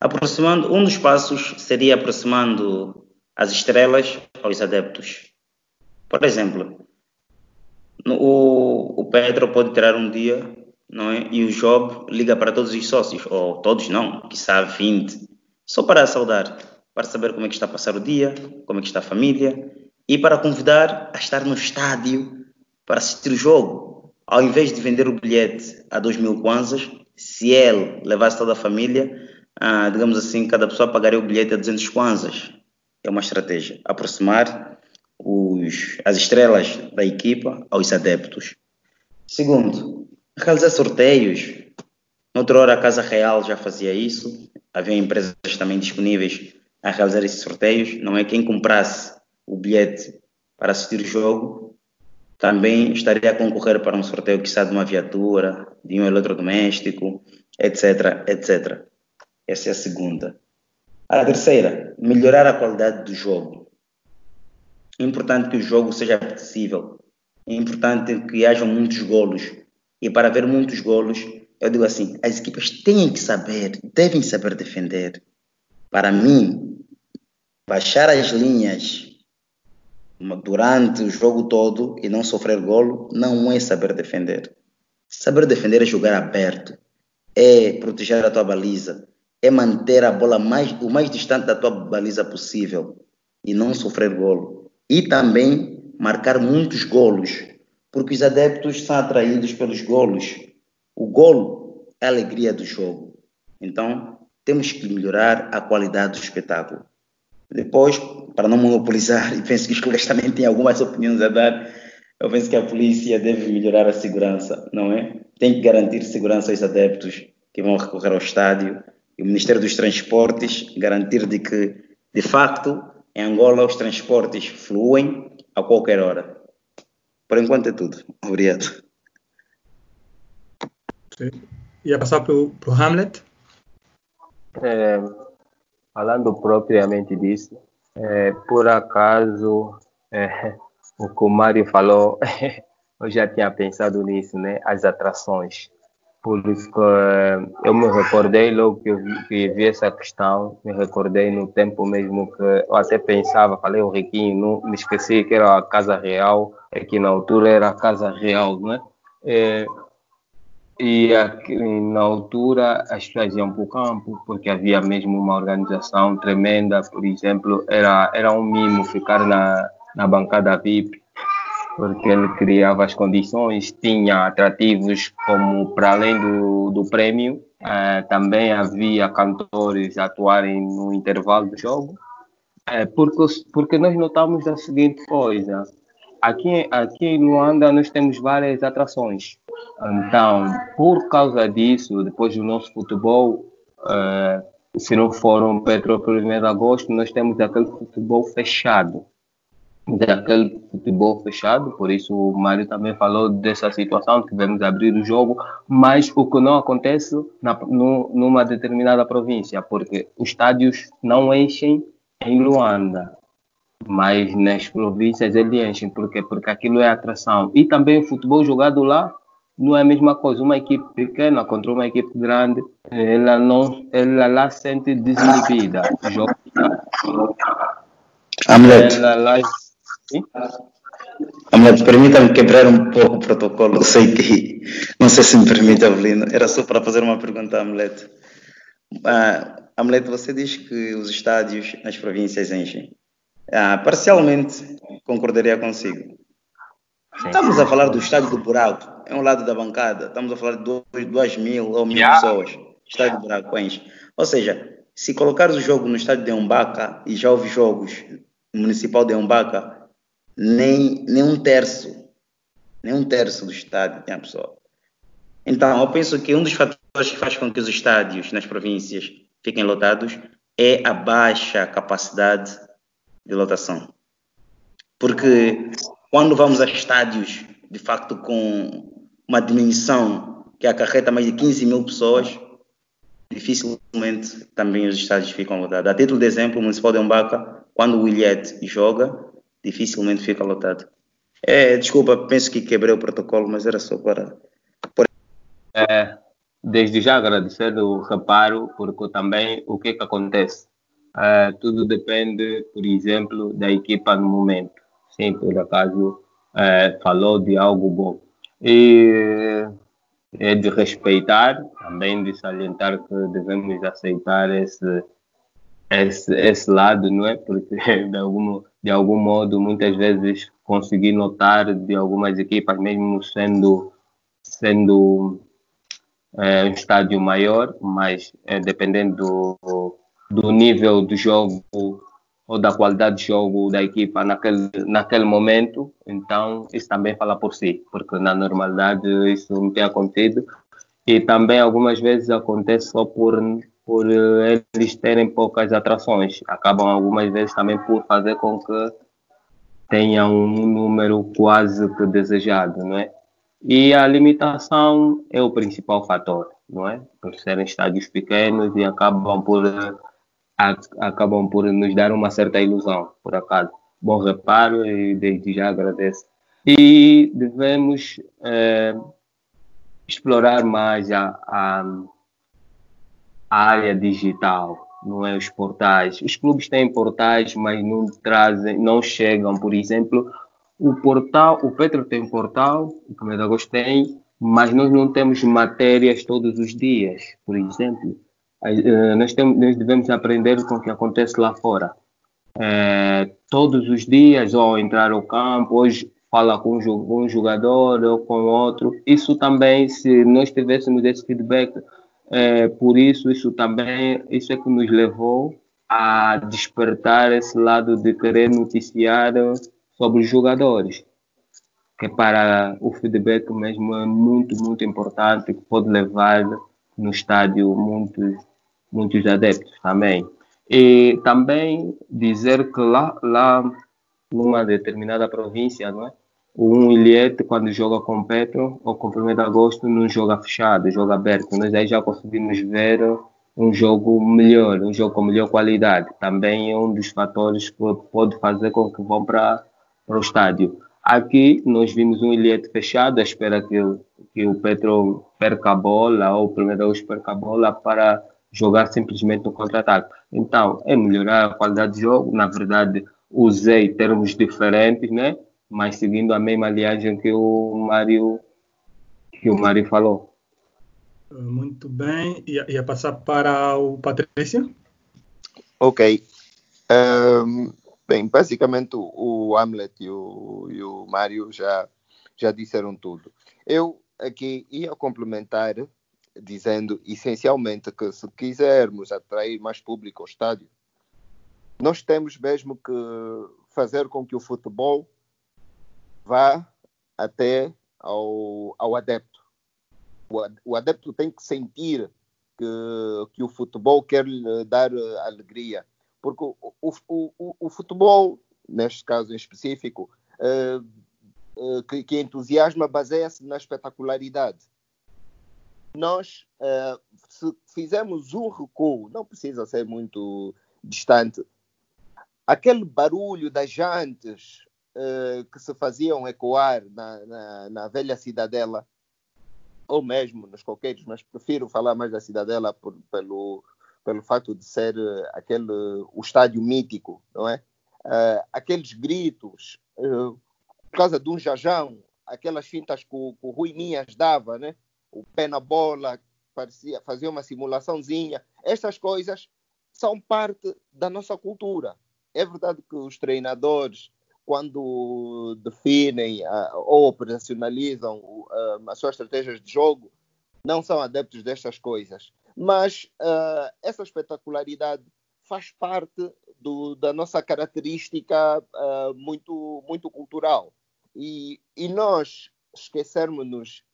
Aproximando, um dos passos seria aproximando as estrelas aos adeptos. Por exemplo, o, o Pedro pode tirar um dia não é? e o Job liga para todos os sócios, ou todos não, que sabe 20, só para saudar para saber como é que está a passar o dia, como é que está a família e para convidar a estar no estádio para assistir o jogo. Ao invés de vender o bilhete a 2 mil kwanzas, se ele levasse toda a família, ah, digamos assim, cada pessoa pagaria o bilhete a 200 kwanzas. É uma estratégia. Aproximar os, as estrelas da equipa aos adeptos. Segundo, realizar sorteios. Noutra hora a Casa Real já fazia isso. Havia empresas também disponíveis a realizar esses sorteios. Não é quem comprasse o bilhete para assistir o jogo também estaria a concorrer para um sorteio que de uma viatura, de um eletrodoméstico, etc, etc. Essa é a segunda. A terceira, melhorar a qualidade do jogo. É importante que o jogo seja acessível. É importante que hajam muitos golos. E para haver muitos golos, eu digo assim, as equipas têm que saber, devem saber defender. Para mim, baixar as linhas durante o jogo todo e não sofrer golo não é saber defender. Saber defender é jogar aberto, é proteger a tua baliza, é manter a bola mais, o mais distante da tua baliza possível e não sofrer golo. E também marcar muitos golos, porque os adeptos são atraídos pelos golos. O golo é a alegria do jogo. Então, temos que melhorar a qualidade do espetáculo. Depois, para não monopolizar, e penso que os colegas também têm algumas opiniões a dar, eu penso que a polícia deve melhorar a segurança, não é? Tem que garantir segurança aos adeptos que vão recorrer ao estádio e o Ministério dos Transportes garantir de que, de facto, em Angola os transportes fluem a qualquer hora. Por enquanto é tudo. Obrigado. Sim. Ia passar para o Hamlet? É, falando propriamente disso, é, por acaso, é, o que o Mário falou, eu já tinha pensado nisso, né? As atrações. Por isso que é, eu me recordei logo que eu vi, que vi essa questão, me recordei no tempo mesmo que eu até pensava, falei o Riquinho, não, me esqueci que era a Casa Real, é que na altura era a Casa Real, né? É, e aqui, na altura as pessoas iam para o campo porque havia mesmo uma organização tremenda. Por exemplo, era, era um mimo ficar na, na bancada VIP, porque ele criava as condições, tinha atrativos como para além do, do prêmio, eh, também havia cantores atuarem no intervalo do jogo. Eh, porque, porque nós notamos a seguinte coisa: aqui, aqui em Luanda nós temos várias atrações então, por causa disso, depois do nosso futebol, uh, se não for um Petrópolis 1 de agosto, nós temos aquele futebol fechado. Daquele futebol fechado, por isso o Mário também falou dessa situação, tivemos abrir o jogo, mas o que não acontece na, no, numa determinada província, porque os estádios não enchem em Luanda, mas nas províncias ele enchem, porque porque aquilo é atração. E também o futebol jogado lá não é a mesma coisa. Uma equipe pequena contra uma equipe grande, ela não, ela lá sente desinibida. Joga. Ela lá... Hamlet, permita-me quebrar um pouco o protocolo. Sei que, não sei se me permite, Avelino. Era só para fazer uma pergunta a Hamlet. Ah, Hamlet, você diz que os estádios nas províncias enchem. Ah, parcialmente concordaria consigo. Estamos a falar do estádio do buraco é um lado da bancada. Estamos a falar de 2 mil ou mil yeah. pessoas. Estádio de Dragões. Ou seja, se colocares o jogo no estádio de Umbaca, e já houve jogos no municipal de Umbaca, nem, nem um terço, nem um terço do estádio tinha pessoa. Então, eu penso que um dos fatores que faz com que os estádios nas províncias fiquem lotados é a baixa capacidade de lotação. Porque quando vamos a estádios, de facto, com uma dimensão que acarreta mais de 15 mil pessoas, dificilmente também os estádios ficam lotados. A título de exemplo, o Municipal de Umbaca, quando o Williet joga, dificilmente fica lotado. É, desculpa, penso que quebrei o protocolo, mas era só para. É, desde já agradecer o reparo, porque também o que, que acontece? É, tudo depende, por exemplo, da equipa no momento. Sim, por acaso é, falou de algo bom. E é de respeitar, também de salientar que devemos aceitar esse, esse, esse lado, não é? Porque de algum, de algum modo, muitas vezes consegui notar de algumas equipas, mesmo sendo, sendo é, um estádio maior, mas é, dependendo do, do nível do jogo ou da qualidade de jogo da equipa naquele, naquele momento, então isso também fala por si, porque na normalidade isso não tem acontecido. E também algumas vezes acontece só por, por eles terem poucas atrações, acabam algumas vezes também por fazer com que tenha um número quase que desejado, não é? E a limitação é o principal fator, não é? Por serem estádios pequenos e acabam por acabam por nos dar uma certa ilusão, por acaso. Bom reparo e desde já agradeço. E devemos é, explorar mais a, a, área digital, não é os portais. Os clubes têm portais, mas não trazem, não chegam. Por exemplo, o portal, o Petro tem um portal, o Agosto tem, mas nós não temos matérias todos os dias, por exemplo. Eh, nós, temos, nós devemos aprender com o que acontece lá fora. É, todos os dias, ou entrar ao campo, hoje fala com um jogador ou com outro. Isso também, se nós tivéssemos esse feedback, é, por isso, isso também, isso é que nos levou a despertar esse lado de querer noticiar sobre os jogadores. Que para o feedback mesmo é muito, muito importante, que pode levar no estádio muitos, muitos adeptos também. E também dizer que lá, lá numa determinada província, não é? Um Ilhete, quando joga com Petro ou com 1 de agosto, não joga fechado, joga aberto. Nós aí já conseguimos ver um jogo melhor, um jogo com melhor qualidade. Também é um dos fatores que pode fazer com que vão para, para o estádio. Aqui nós vimos um Ilhete fechado, à espera que, que o Petro perca a bola ou o 1 de agosto perca a bola para jogar simplesmente no contra-ataque. Então, é melhorar a qualidade de jogo. Na verdade, usei termos diferentes, né? Mas seguindo a mesma linhagem que o Mário que o Mário falou. Muito bem. Ia, ia passar para o Patrícia? Ok. Um, bem, basicamente o Hamlet e o, e o Mário já, já disseram tudo. Eu aqui ia complementar dizendo essencialmente que se quisermos atrair mais público ao estádio, nós temos mesmo que fazer com que o futebol vá até ao, ao adepto. O, adepto tem que sentir que, que o futebol quer lhe dar alegria. Porque o, o, o, o futebol, neste caso em específico, uh, uh, que, que, entusiasma baseia-se na espetacularidade. Nós, uh, se fizermos um recuo, não precisa ser muito distante, aquele barulho das jantes uh, que se faziam ecoar na, na, na, velha cidadela, ou mesmo nos coqueiros, mas prefiro falar mais da cidadela por, pelo, pelo fato de ser uh, aquele, o estádio mítico, não é? Uh, aqueles gritos, por causa de um jajão, aquelas fintas que o, que o Rui Minhas dava, né? o pé na bola, parecia, fazia uma simulaçãozinha. Estas coisas são parte da nossa cultura. É verdade que os treinadores quando definem uh, ou operacionalizam uh, as suas estratégias de jogo, não são adeptos destas coisas. Mas uh, essa espetacularidade faz parte do, da nossa característica muito, muito cultural. E, e nós esquecermos-nos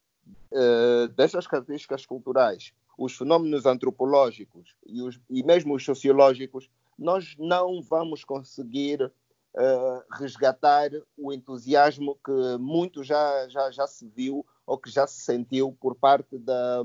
destas características culturais, os fenómenos antropológicos e, os, e mesmo os sociológicos, nós não vamos conseguir resgatar o entusiasmo que muito já, já, já se viu ou que já se sentiu por parte da,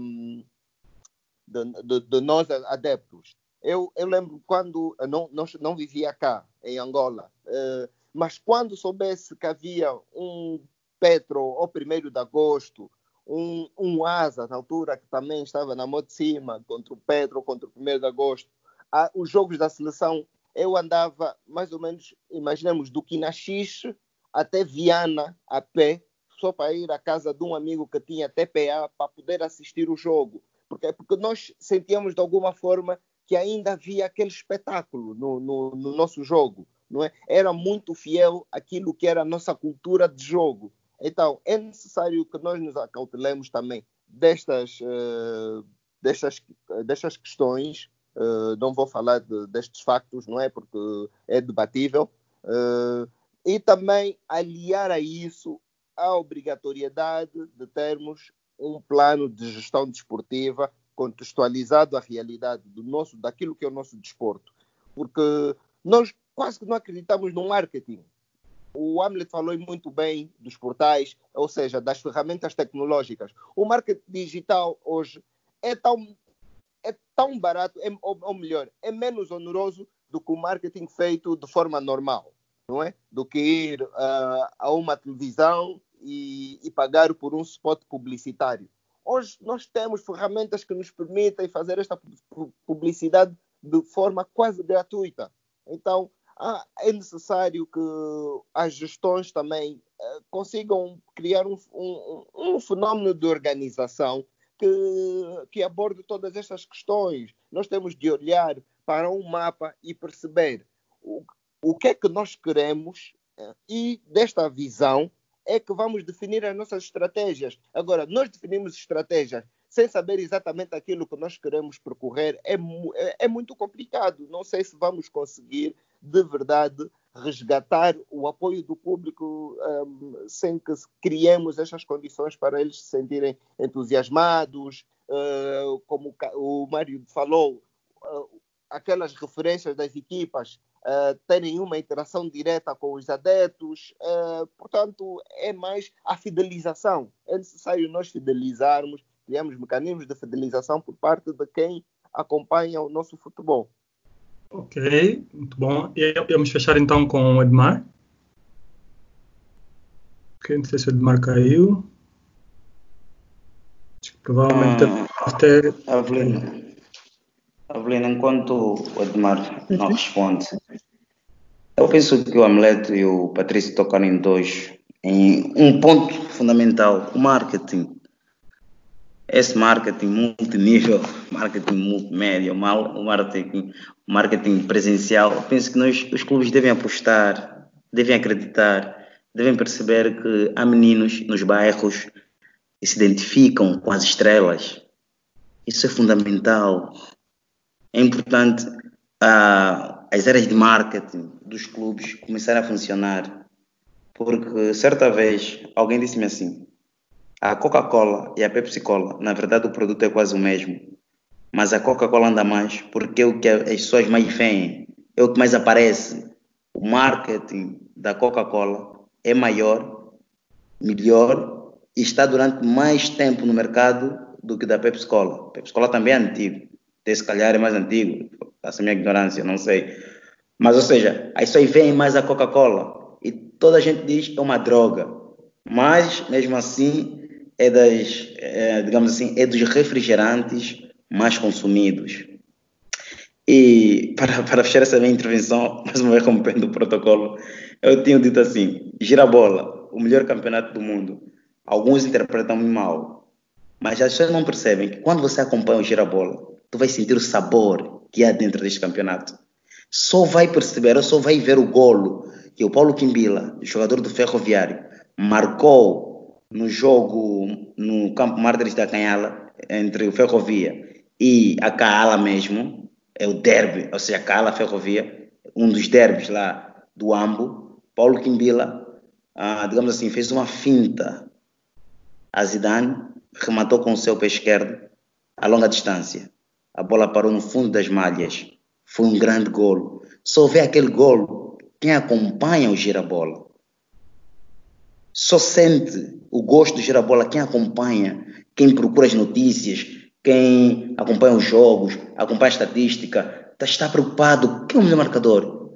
de, de, de nós adeptos. Eu, eu lembro quando não, não, não vivia cá, em Angola, uh, mas quando soubesse que havia um Petro ao 1 de agosto, um, um Asa, na altura, que também estava na mão de cima, contra o Petro, contra o 1 de agosto, ah, os jogos da seleção eu andava mais ou menos, imaginemos, do Quinaxixe até Viana a pé, só para ir à casa de um amigo que tinha TPA para poder assistir o jogo. Porque, porque nós sentíamos de alguma forma que ainda havia aquele espetáculo no, no, no nosso jogo, não é? Era muito fiel àquilo que era a nossa cultura de jogo. Então, é necessário que nós nos acautelemos também destas, uh, destas, destas questões. Uh, não vou falar de, destes factos, não é? Porque é debatível. Uh, e também aliar a isso a obrigatoriedade de termos um plano de gestão desportiva contextualizado à realidade do nosso, daquilo que é o nosso desporto. Porque nós quase que não acreditamos no marketing. O Hamlet falou muito bem dos portais, ou seja, das ferramentas tecnológicas. O marketing digital hoje é tão, tão barato, é, ou, ou melhor, é menos oneroso do que o marketing feito de forma normal, não é? Do que ir uh, a uma televisão e, e pagar por um spot publicitário. Hoje nós temos ferramentas que nos permitem fazer esta publicidade de forma quase gratuita. Então, é necessário que as gestões também uh, consigam criar um, um, um, fenómeno de organização que, que aborde todas estas questões. Nós temos de olhar para um mapa e perceber o, o que é que nós queremos uh, e desta visão é que vamos definir as nossas estratégias. Agora, nós definimos estratégias sem saber exatamente aquilo que nós queremos percorrer, é, é, é muito complicado. Não sei se vamos conseguir, de verdade, resgatar o apoio do público um, sem que criemos estas condições para eles se sentirem entusiasmados. Uh, como o Mário falou, uh, aquelas referências das equipas uh, terem uma interação direta com os adeptos. Portanto, é mais a fidelização. É necessário nós fidelizarmos, criarmos mecanismos de fidelização por parte de quem acompanha o nosso futebol. Ok, muito bom. E vamos fechar então com o Edmar. Ok, não sei se o Edmar caiu. Acho que provavelmente ah, até. Avelino. Avelino, enquanto o Edmar não responde, eu penso que o Amleto e o Patrício tocaram em dois, em um ponto fundamental, o marketing. Esse marketing multinível, marketing multimédia, marketing, marketing presencial, penso que nós, os clubes devem apostar, devem acreditar, devem perceber que há meninos nos bairros que se identificam com as estrelas. Isso é fundamental. É importante uh, as áreas de marketing dos clubes começarem a funcionar. Porque certa vez alguém disse-me assim: a Coca-Cola e a Pepsi-Cola, na verdade o produto é quase o mesmo. Mas a Coca-Cola anda mais porque é o que as pessoas mais veem, é o que mais aparece. O marketing da Coca-Cola é maior, melhor e está durante mais tempo no mercado do que da Pepsi-Cola. Pepsi-Cola também é antigo, se calhar é mais antigo, essa minha ignorância, não sei. Mas, ou seja, aí só vem mais a Coca-Cola e toda a gente diz que é uma droga. Mas, mesmo assim, é das, é, digamos assim, é dos refrigerantes mais consumidos. E para, para fechar essa minha intervenção, mais uma vez rompendo o protocolo, eu tinha dito assim: Girabola, o melhor campeonato do mundo. Alguns interpretam mal, mas as pessoas não percebem que quando você acompanha o Girabola, tu vai sentir o sabor que há dentro deste campeonato só vai perceber, só vai ver o golo que o Paulo Quimbila, jogador do Ferroviário, marcou no jogo no Campo Martins da Canhala, entre o Ferrovia e a Caala mesmo, é o derby, ou seja, a Caala Ferrovia, um dos derbys lá do Ambo. Paulo Quimbila, ah, digamos assim, fez uma finta a Zidane, rematou com o seu pé esquerdo a longa distância. A bola parou no fundo das malhas foi um grande golo. Só vê aquele golo quem acompanha o girabola. Só sente o gosto do girabola quem acompanha, quem procura as notícias, quem acompanha os jogos, acompanha a estatística, tá, está preocupado. Quem é o melhor marcador?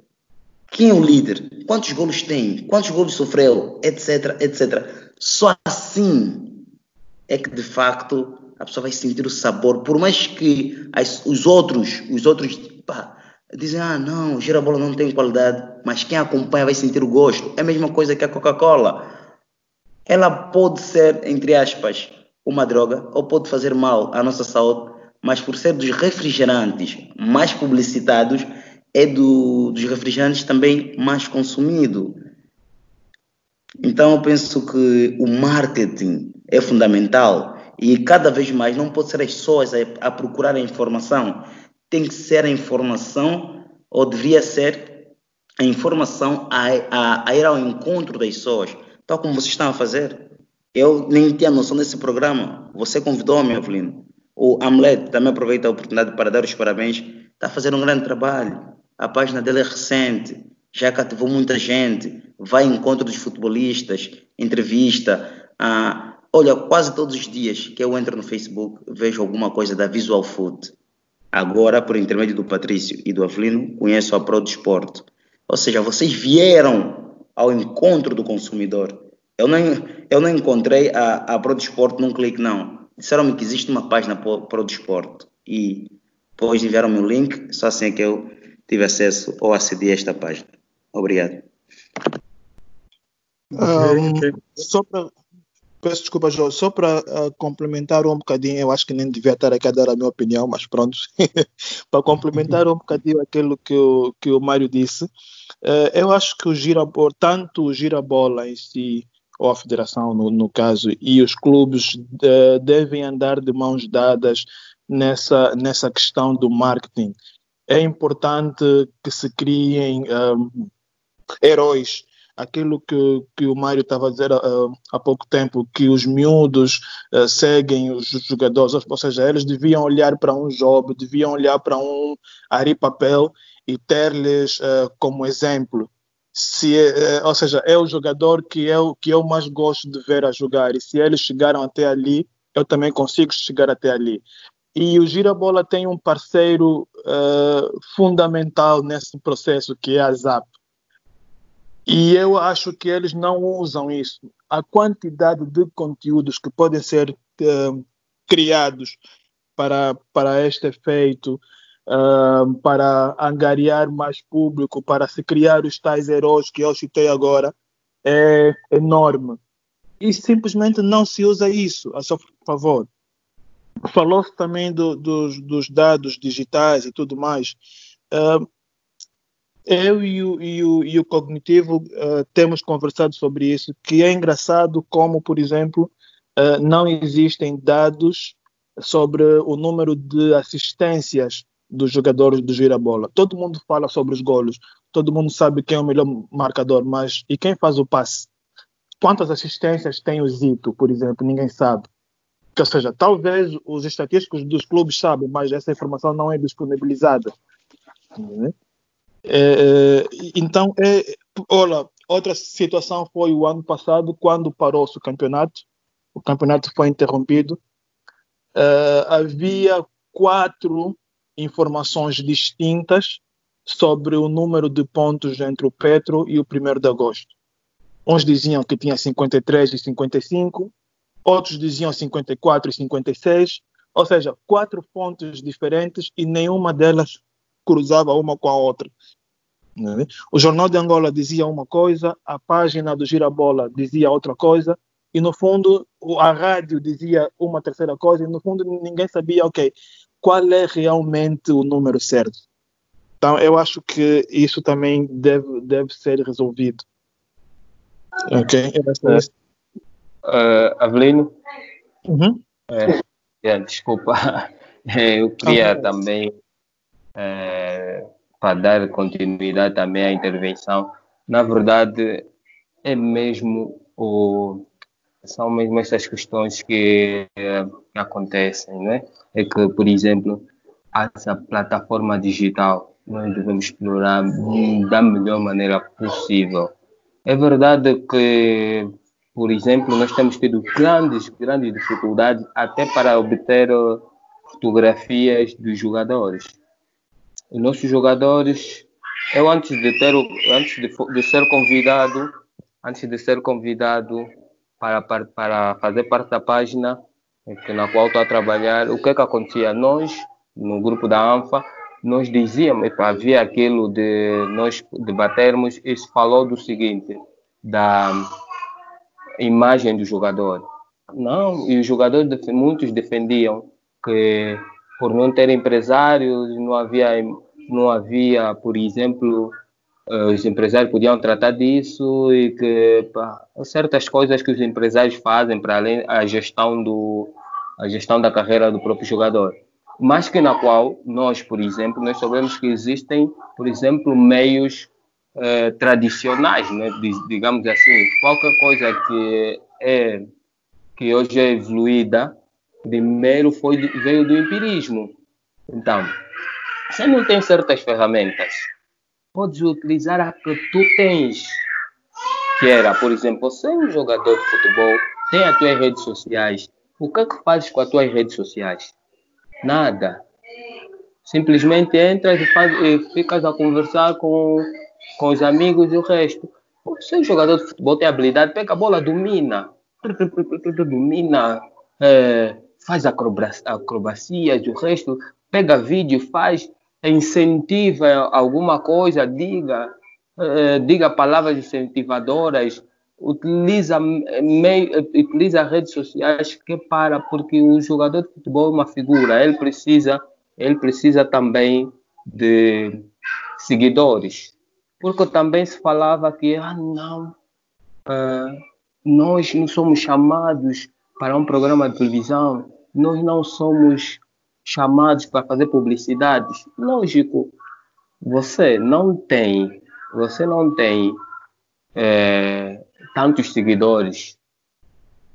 Quem é o líder? Quantos golos tem? Quantos golos sofreu? Etc, etc. Só assim é que de facto a pessoa vai sentir o sabor, por mais que as, os outros, os outros pá, dizem, ah não, o girabola não tem qualidade, mas quem acompanha vai sentir o gosto. É a mesma coisa que a Coca-Cola. Ela pode ser, entre aspas, uma droga, ou pode fazer mal à nossa saúde, mas por ser dos refrigerantes mais publicitados, é do, dos refrigerantes também mais consumido. Então eu penso que o marketing é fundamental e cada vez mais não pode ser as pessoas a, a procurar a informação, tem que ser a informação, ou deveria ser a informação a, a, a ir ao encontro das pessoas, tal como vocês estão a fazer. Eu nem tinha noção desse programa. Você convidou-me, Avelino. O Amlet também aproveita a oportunidade para dar os parabéns. Está a fazer um grande trabalho. A página dele é recente, já cativou muita gente. Vai em encontro dos futebolistas, entrevista. Ah, olha, quase todos os dias que eu entro no Facebook, vejo alguma coisa da Visual Food. Agora, por intermédio do Patrício e do Avelino, conheço a Pro Desporto. Ou seja, vocês vieram ao encontro do consumidor. Eu não, eu não encontrei a, a Pro Desporto num clique, não disseram-me que existe uma página para o desporto e depois enviaram-me o link, só assim é que eu tive acesso ou acedi a esta página. Obrigado. Um, só para peço desculpa, João, só para uh, complementar um bocadinho, eu acho que nem devia estar aqui a dar a minha opinião, mas pronto, para complementar um bocadinho aquilo que o, que o Mário disse, uh, eu acho que o girabola, tanto o girabola em si, ou a federação, no, no caso, e os clubes de, devem andar de mãos dadas nessa, nessa questão do marketing. É importante que se criem um, heróis aquilo que, que o Mário estava a dizer uh, há pouco tempo, que os miúdos uh, seguem os jogadores, ou seja, eles deviam olhar para um job, deviam olhar para um Ari Papel e ter-lhes uh, como exemplo se é, é, ou seja, é o jogador que eu, que eu mais gosto de ver a jogar. E se eles chegaram até ali, eu também consigo chegar até ali. E o Girabola tem um parceiro uh, fundamental nesse processo, que é a Zap. E eu acho que eles não usam isso. A quantidade de conteúdos que podem ser uh, criados para, para este efeito, para angariar mais público, para se criar os tais heróis que eu citei agora, é enorme. E simplesmente não se usa isso, a seu favor. Falou-se também do, dos, dos, dados digitais e tudo mais. Uh, eu e o, e o, e o Cognitivo uh, temos conversado sobre isso, que é engraçado como, por exemplo, uh, não existem dados sobre o número de assistências dos jogadores do girabola. Todo mundo fala sobre os golos, todo mundo sabe quem é o melhor marcador, mas e quem faz o passe? Quantas assistências tem o Zito, por exemplo? Ninguém sabe. Ou seja, talvez os estatísticos dos clubes sabem, mas essa informação não é disponibilizada. É, é então, é, olha, outra situação foi o ano passado, quando parou-se o campeonato. O campeonato foi interrompido. Uh, havia quatro informações distintas sobre o número de pontos entre o Petro e o 1 de agosto. Uns diziam que tinha 53 e 55, outros diziam 54 e 56, ou seja, quatro fontes diferentes e nenhuma delas cruzava uma com a outra. O Jornal de Angola dizia uma coisa, a página do Girabola dizia outra coisa, e no fundo a rádio dizia uma terceira coisa, e no fundo ninguém sabia, ok, qual é realmente o número certo. Então, eu acho que isso também deve, deve ser resolvido. Ok? Uh, Avelino? Uhum. É, desculpa, eu queria também, é, para dar continuidade também à intervenção, na verdade, é mesmo o, são mesmo essas questões que, que acontecem, né? é que, por exemplo, essa plataforma digital nós devemos explorar da melhor maneira possível. É verdade que, por exemplo, nós temos tido grandes, grandes dificuldades até para obter fotografias dos jogadores. Os nossos jogadores, eu antes de ter, antes de, de ser convidado, antes de ser convidado para, para, para fazer parte da página, na qual estou a trabalhar, o que é que acontecia? Nós, no grupo da ANFA, nós dizíamos, havia aquilo de nós debatermos, e se falou do seguinte, da imagem do jogador. Não, e os jogadores, muitos defendiam que por não ter empresários, não havia, não havia, por exemplo, os empresários podiam tratar disso e que pá, certas coisas que os empresários fazem para além a gestão do a gestão da carreira do próprio jogador mas que na qual nós, por exemplo, nós sabemos que existem, por exemplo, meios eh, tradicionais, né? digamos assim, qualquer coisa que é que hoje é evoluída, primeiro foi veio do empirismo. Então, você não tem certas ferramentas, podes utilizar a que tu tens, que era, por exemplo, você é um jogador de futebol, tem as tuas redes sociais. O que é que fazes com as tuas redes sociais? Nada. Simplesmente entras e, faz, e ficas a conversar com, com os amigos e o resto. Você é um jogador de futebol, tem habilidade, pega a bola, domina. Domina, é, faz acrobacias, o resto, pega vídeo, faz, incentiva alguma coisa, diga, é, diga palavras incentivadoras, utiliza, meio, utiliza redes sociais que para, porque o jogador de futebol é uma figura, ele precisa, ele precisa também de seguidores. Porque também se falava que, ah, não, uh, nós não somos chamados para um programa de televisão, nós não somos chamados para fazer publicidades. Lógico, você não tem, você não tem é, tantos seguidores,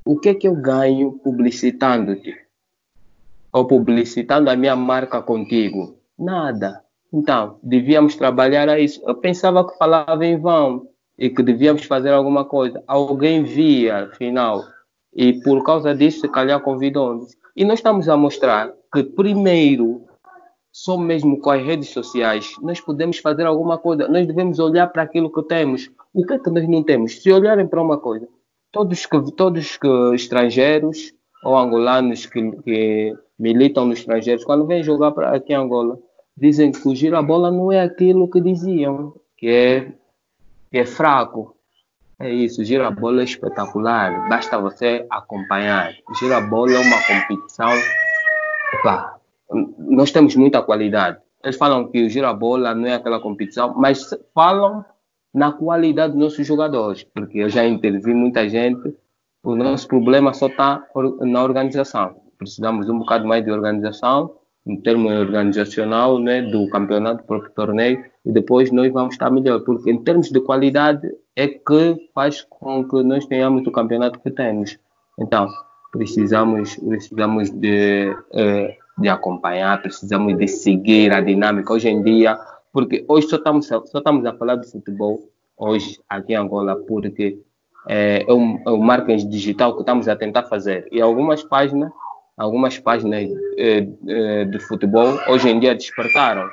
o que é que eu ganho publicitando-te? Ou publicitando a minha marca contigo? Nada. Então, devíamos trabalhar a isso. Eu pensava que falava em vão e que devíamos fazer alguma coisa. Alguém via, afinal, e por causa disso, se calhar convidou-nos. E nós estamos a mostrar que, primeiro, só mesmo com as redes sociais, nós podemos fazer alguma coisa. Nós devemos olhar para aquilo que temos. O que é que nós não temos? Se olharem para uma coisa, todos que, todos que estrangeiros ou angolanos que, que militam nos estrangeiros, quando vêm jogar para aqui em Angola, dizem que o girabola não é aquilo que diziam, que é, que é fraco. É isso, o girabola é espetacular, basta você acompanhar. O girabola é uma competição. Pá, nós temos muita qualidade. Eles falam que o girabola não é aquela competição, mas falam na qualidade dos nossos jogadores, porque eu já intervi muita gente, o nosso problema só está na organização. Precisamos um bocado mais de organização, em termos organizacional, né, do campeonato, do próprio torneio, e depois nós vamos estar melhor, porque em termos de qualidade é que faz com que nós tenhamos o campeonato que temos. Então, precisamos, precisamos de, eh, de acompanhar, precisamos de seguir a dinâmica. Hoje em dia, porque hoje só estamos, a, só estamos a falar de futebol, hoje aqui em Angola, porque é, é, um, é um marketing digital que estamos a tentar fazer. E algumas páginas, algumas páginas é, de futebol hoje em dia despertaram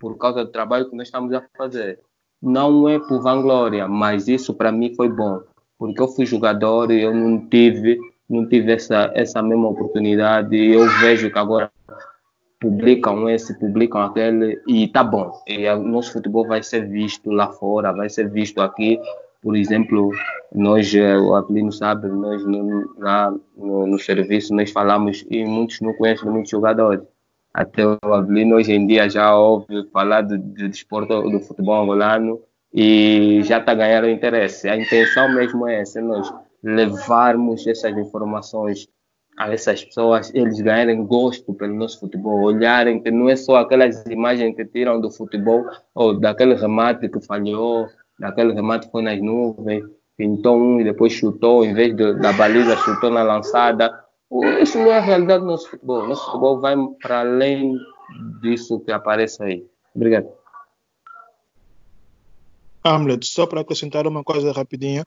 por causa do trabalho que nós estamos a fazer. Não é por vanglória, mas isso para mim foi bom, porque eu fui jogador e eu não tive, não tive essa, essa mesma oportunidade. E eu vejo que agora publicam esse, publicam aquele e tá bom. E o nosso futebol vai ser visto lá fora, vai ser visto aqui. Por exemplo, nós, eh, o Apelino sabe, nós no, lá no, no, serviço nós falamos e muitos não conhecem muitos jogadores. Até o Apelino hoje em dia já ouve falar do, do desporto do futebol angolano e já está ganhando interesse. A intenção mesmo é essa, nós levarmos essas informações a essas pessoas eles ganharem gosto pelo nosso futebol, olharem que não é só aquelas imagens que tiram do futebol ou daquele remate que falhou, daquele remate que foi nas nuvens, pintou um e depois chutou, em vez de, da baliza, chutou na lançada. Isso não é a realidade do nosso futebol. Nosso futebol vai para além disso que aparece aí. Obrigado. Hamlet, só para acrescentar uma coisa rapidinha.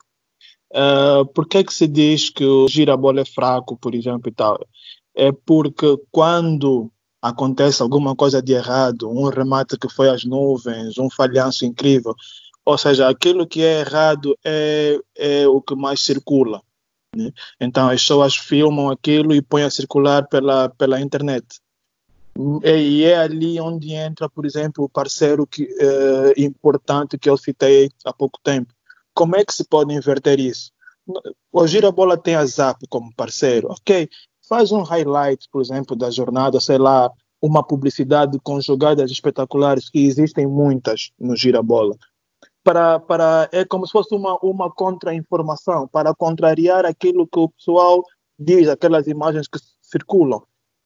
Uh, por que é que se diz que o girabola é fraco, por exemplo, e tal? É porque quando acontece alguma coisa de errado, um remate que foi às nuvens, um falhanço incrível, ou seja, aquilo que é errado é, é o que mais circula. Né? Então as pessoas filmam aquilo e põem a circular pela, pela internet. E é ali onde entra, por exemplo, o parceiro que, é, importante que eu citei há pouco tempo, como é que se pode inverter isso? O Girabola tem a Zap como parceiro, ok? faz um highlight, por exemplo, da jornada, sei lá, uma publicidade com jogadas espetaculares, que existem muitas no Girabola. Para, para, é como se fosse uma, uma contra-informação, para contrariar aquilo que o pessoal diz, aquelas imagens que circulam.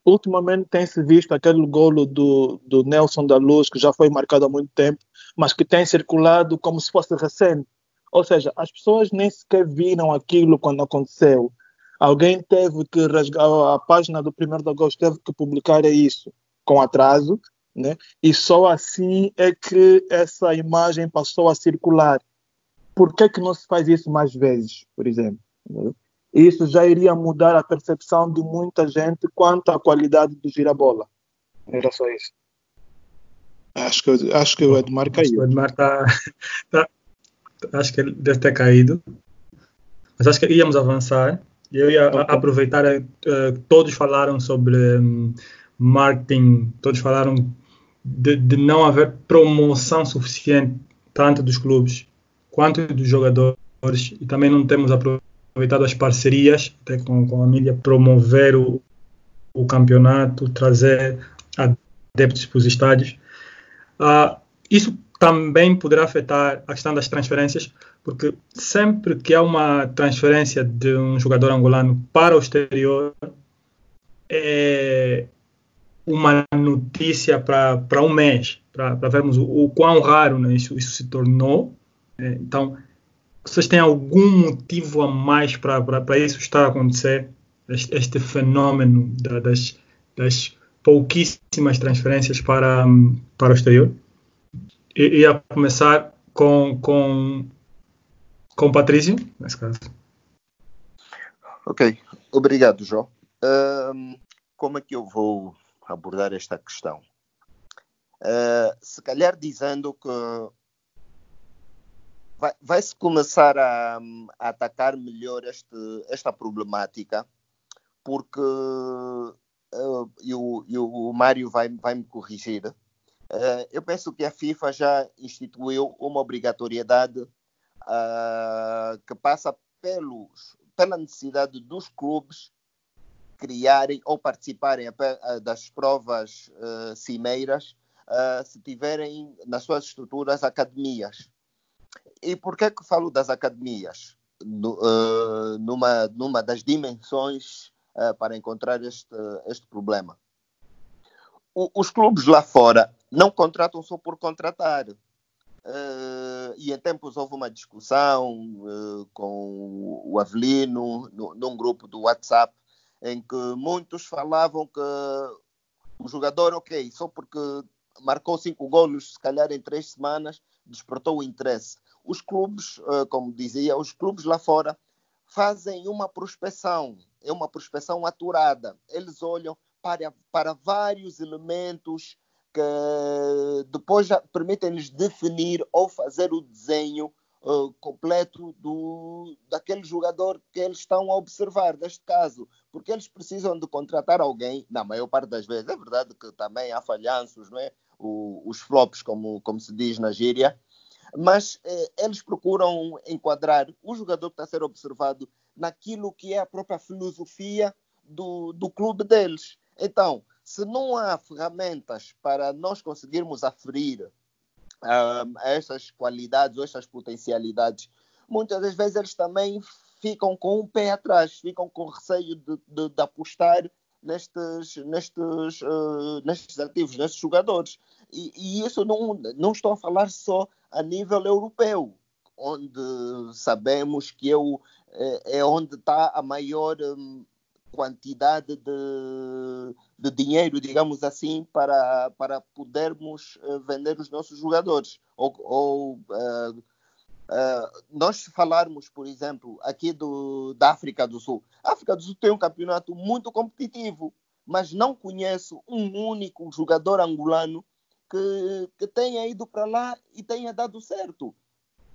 Ultimamente tem-se visto aquele golo do, do Nelson da Luz, que já foi marcado há muito tempo, mas que tem circulado como se fosse recente. Ou seja, as pessoas nem sequer viram aquilo quando aconteceu. Alguém teve que rasgar a página do 1 de agosto, teve que publicar isso com atraso, né? e só assim é que essa imagem passou a circular. Por que, que não se faz isso mais vezes, por exemplo? Isso já iria mudar a percepção de muita gente quanto à qualidade do girabola. Era só isso. Acho que, acho que o Edmar caiu. O Edmar está. Tá, acho que ele deve ter caído. Mas acho que íamos avançar. Eu ia okay. aproveitar. Uh, todos falaram sobre. Um, marketing, todos falaram de, de, não haver promoção suficiente, tanto dos clubes quanto dos jogadores, e também não temos aproveitado as parcerias até com, com a mídia, promover o, o campeonato, trazer adeptos para os estádios. Uh, isso também poderá afetar a questão das transferências, porque sempre que há uma transferência de um jogador angolano para o exterior, é, uma notícia para um mês, para vermos o, o, quão raro né, isso, isso se tornou. É, então, vocês têm algum motivo a mais para isso estar a acontecer? Este, este fenômeno da, das, das pouquíssimas transferências para, para o exterior? E, ia começar com, com, com Patrício, nesse caso. Ok, obrigado, João. Um, como é que eu vou abordar esta questão. Uh, se calhar dizendo que vai-se vai começar a, a, atacar melhor este, esta problemática, porque uh, e, o, e o Mário vai, vai me corrigir. Uh, eu penso que a FIFA já instituiu uma obrigatoriedade uh, que passa pelos, pela necessidade dos clubes criarem ou participarem das provas uh, cimeiras uh, se tiverem nas suas estruturas academias. E por que que falo das academias? No, uh, numa, numa das dimensões para encontrar este, este problema. O, os clubes lá fora não contratam só por contratar. Uh, e em tempos houve uma discussão uh, com o Avelino no, num grupo do WhatsApp em que muitos falavam que o jogador, ok, só porque marcou cinco golos, se calhar em três semanas, despertou o interesse. Os clubes, eh, como dizia, os clubes lá fora fazem uma prospecção, é uma prospecção aturada. Eles olham para, para vários elementos que depois permitem-lhes definir ou fazer o desenho uh, completo do, daquele jogador que eles estão a observar, neste caso, porque eles precisam de contratar alguém, na maior parte das vezes, é verdade que também há falhanços, não é? O, os flops, como, como se diz na gíria, mas eh, eles procuram enquadrar o jogador que está a ser observado naquilo que é a própria filosofia do, do clube deles. Então, se não há ferramentas para nós conseguirmos aferir a essas qualidades ou essas potencialidades, muitas das vezes eles também ficam com um pé atrás, ficam com receio de, de, de apostar nestes, nestes, uh, nestes ativos, nestes jogadores. E, e, isso não, não estou a falar só a nível europeu, onde sabemos que eu, é, é onde está a maior um, quantidade de, de dinheiro, digamos assim, para, para podermos uh, vender os nossos jogadores. Ou, ou uh, uh, nós falarmos, por exemplo, aqui do, da África do Sul. A África do Sul tem um campeonato muito competitivo, mas não conheço um único jogador angolano que, que tenha ido para lá e tenha dado certo.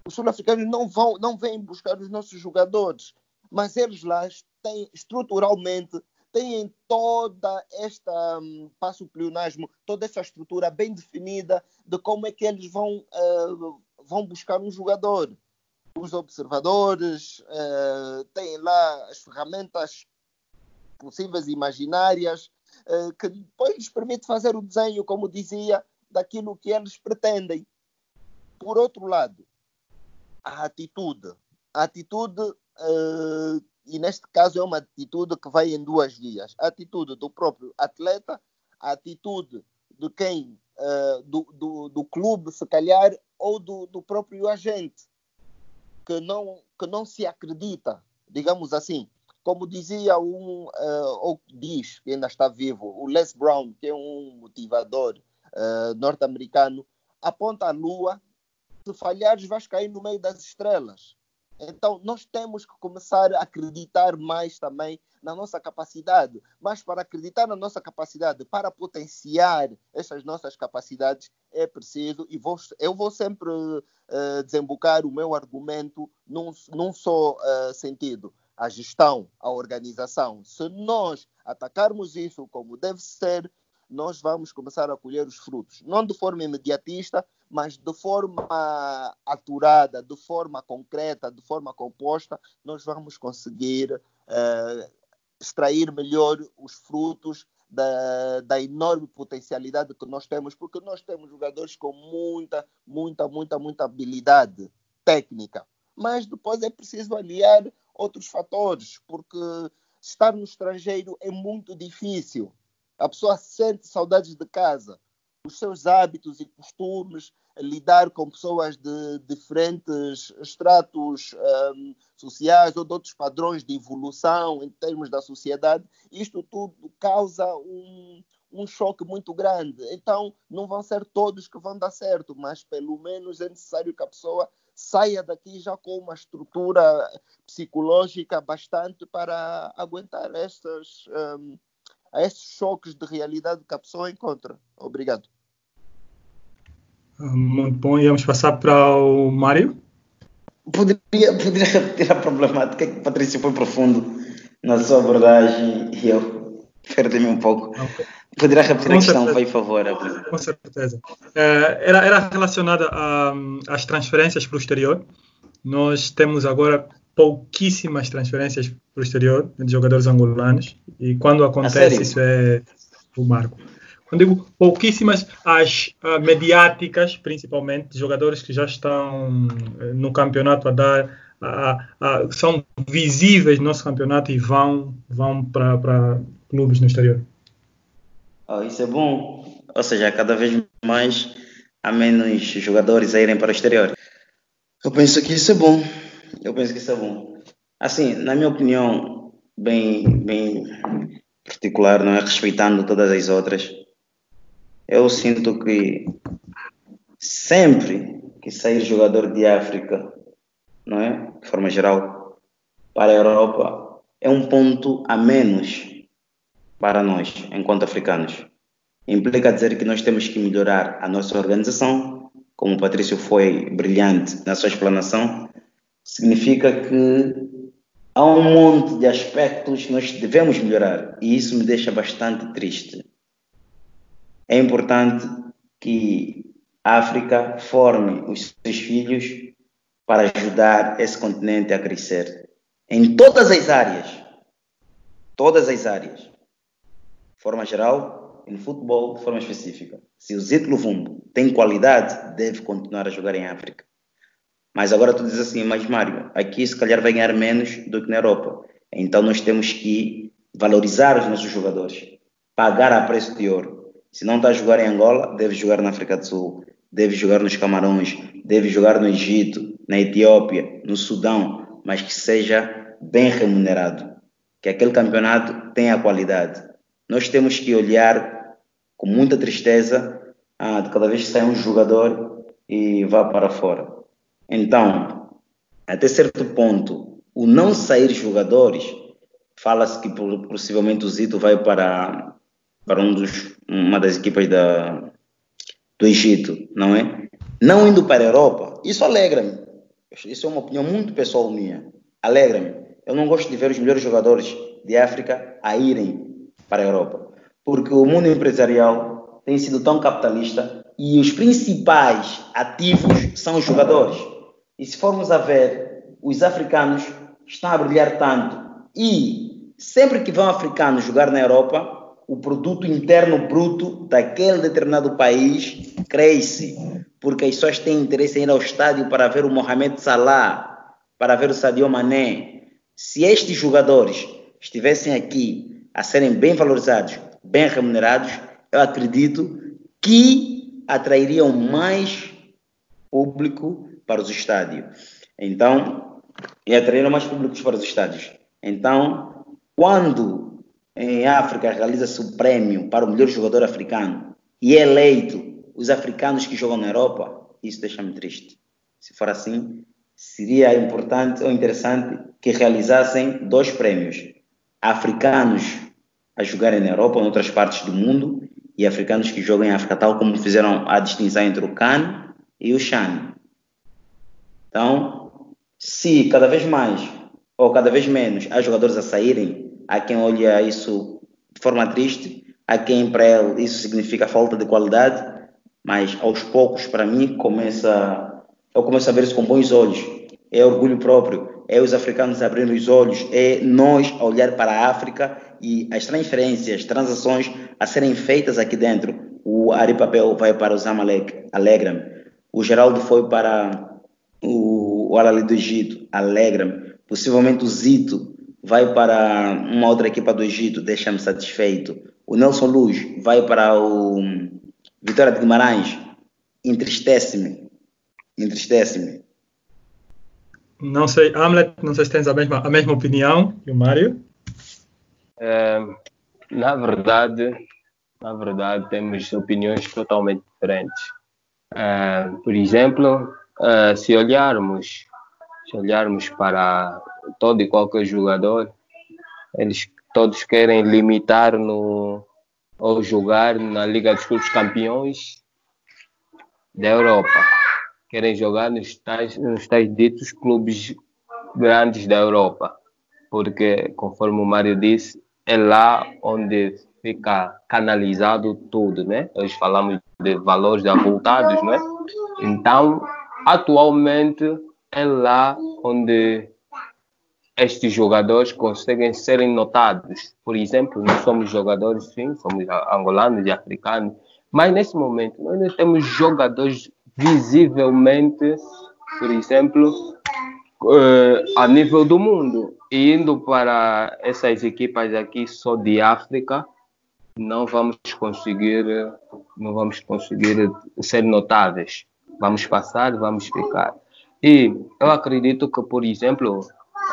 Os sul-africanos não vão, não vêm buscar os nossos jogadores, mas eles lá têm estruturalmente têm toda esta um, passo pleonasmo, toda essa estrutura bem definida de como é que eles vão, uh, vão buscar um jogador. Os observadores uh, têm lá as ferramentas possíveis imaginárias, uh, que depois lhes permite fazer o desenho, como dizia, daquilo que eles pretendem. Por outro lado, a atitude. A atitude, uh, e neste caso é uma atitude que vai em duas vias. A atitude do próprio atleta, a atitude de quem, uh, do, do, do, clube, se calhar, ou do, do próprio agente, que não, que não se acredita, digamos assim. Como dizia um, uh, ou diz, que ainda está vivo, o Les Brown, que é um motivador uh, norte-americano, aponta a lua se falhares, vais cair no meio das estrelas. Então, nós temos que começar a acreditar mais também na nossa capacidade. Mas para acreditar na nossa capacidade, para potenciar essas nossas capacidades, é preciso, e vou, eu vou sempre uh, desembocar o meu argumento num, num só uh, sentido. A gestão, a organização. Se nós atacarmos isso como deve ser, nós vamos começar a colher os frutos. Não de forma imediatista, mas de forma aturada, de forma concreta, de forma composta, nós vamos conseguir uh, extrair melhor os frutos da, da, enorme potencialidade que nós temos, porque nós temos jogadores com muita, muita, muita, muita habilidade técnica. Mas depois é preciso aliar outros fatores, porque estar no estrangeiro é muito difícil. A pessoa sente saudades de casa, os seus hábitos e costumes, lidar com pessoas de diferentes estratos um, sociais ou de outros padrões de evolução em termos da sociedade, isto tudo causa um, um choque muito grande. Então, não vão ser todos que vão dar certo, mas pelo menos é necessário que a pessoa saia daqui já com uma estrutura psicológica bastante para aguentar estes, um, estes choques de realidade que a pessoa encontra. Obrigado. Muito bom. E vamos passar para o Mário. Poderia, poderia repetir a problemática que Patrícia foi profundo na sua abordagem e eu perdi-me um pouco. Okay. Poderia repetir Com a questão, por favor. Com certeza. É, era, era relacionada às transferências para o exterior. Nós temos agora pouquíssimas transferências para o exterior de jogadores angolanos e quando acontece isso é o marco. Quando digo pouquíssimas, as uh, mediáticas, principalmente, jogadores que já estão uh, no campeonato a dar, uh, são visíveis no nosso campeonato e vão, vão para clubes no exterior. Oh, isso é bom. Ou seja, cada vez mais há menos jogadores a irem para o exterior. Eu penso que isso é bom. Eu penso que isso é bom. Assim, na minha opinião, bem, bem particular, não é? Respeitando todas as outras, eu sinto que sempre que sair jogador de África, não é? De forma geral, para a Europa, é um ponto a menos para nós, enquanto africanos. Implica dizer que nós temos que melhorar a nossa organização, como o Patrício foi brilhante na sua explanação, significa que há um monte de aspectos que nós devemos melhorar e isso me deixa bastante triste é importante que a África forme os seus filhos para ajudar esse continente a crescer em todas as áreas. Todas as áreas. De forma geral, no futebol, de forma específica. Se o Zito Luvumbo tem qualidade, deve continuar a jogar em África. Mas agora tu dizes assim, mas Mário, aqui se calhar vai ganhar menos do que na Europa. Então nós temos que valorizar os nossos jogadores, pagar a preço de ouro. Se não está a jogar em Angola, deve jogar na África do Sul, deve jogar nos Camarões, deve jogar no Egito, na Etiópia, no Sudão, mas que seja bem remunerado, que aquele campeonato tenha qualidade. Nós temos que olhar com muita tristeza ah, de cada vez que sai um jogador e vá para fora. Então, até certo ponto, o não sair jogadores, fala-se que possivelmente o Zito vai para para um dos, uma das equipas da, do Egito, não é? Não indo para a Europa, isso alegra-me. Isso é uma opinião muito pessoal minha. Alegra-me. Eu não gosto de ver os melhores jogadores de África a irem para a Europa, porque o mundo empresarial tem sido tão capitalista e os principais ativos são os jogadores. E se formos a ver, os africanos estão a brilhar tanto e sempre que vão africanos jogar na Europa, o produto interno bruto daquele determinado país cresce, porque as pessoas têm interesse em ir ao estádio para ver o Mohamed Salah, para ver o Sadio Mané. Se estes jogadores estivessem aqui a serem bem valorizados, bem remunerados, eu acredito que atrairiam mais público para os estádios. Então, e atraíram mais públicos para os estádios. Então, quando em África realiza-se o prêmio para o melhor jogador africano e é eleito os africanos que jogam na Europa, isso deixa-me triste. Se for assim, seria importante ou interessante que realizassem dois prêmios: africanos a jogarem na Europa em outras partes do mundo e africanos que jogam em África, tal como fizeram a distinção entre o CAN e o CHAN. Então, se cada vez mais ou cada vez menos há jogadores a saírem, há quem olha isso de forma triste, há quem para ele isso significa falta de qualidade, mas aos poucos, para mim, começa, eu começo a ver isso com bons olhos. É orgulho próprio, é os africanos abrindo os olhos, é nós olhar para a África e as transferências, transações a serem feitas aqui dentro. O Ari Papel vai para o Zamalek, alegra-me. O Geraldo foi para o, o do Egito, alegra-me. Possivelmente o Zito vai para uma outra equipa do Egito, deixa-me satisfeito. O Nelson Luz vai para o Vitória de Guimarães, entristece-me. Entristece-me. Não sei, Hamlet, não sei se tens a mesma, a mesma opinião que o Mário. É, na verdade, na verdade, temos opiniões totalmente diferentes. É, por exemplo, Uh, se olharmos se olharmos para todo e qualquer jogador, eles todos querem limitar no ou jogar na Liga dos Clubes Campeões da Europa. Querem jogar nos tais, nos tais ditos clubes grandes da Europa. Porque, conforme o Mário disse, é lá onde fica canalizado tudo, né? Nós falamos de valores avultados, né? Então, Atualmente é lá onde estes jogadores conseguem serem notados. Por exemplo, nós somos jogadores, sim, somos angolanos e africanos, mas nesse momento nós não temos jogadores visivelmente, por exemplo, uh, a nível do mundo. E indo para essas equipas aqui só de África, não vamos conseguir, não vamos conseguir ser notáveis vamos passar, vamos ficar. E eu acredito que, por exemplo,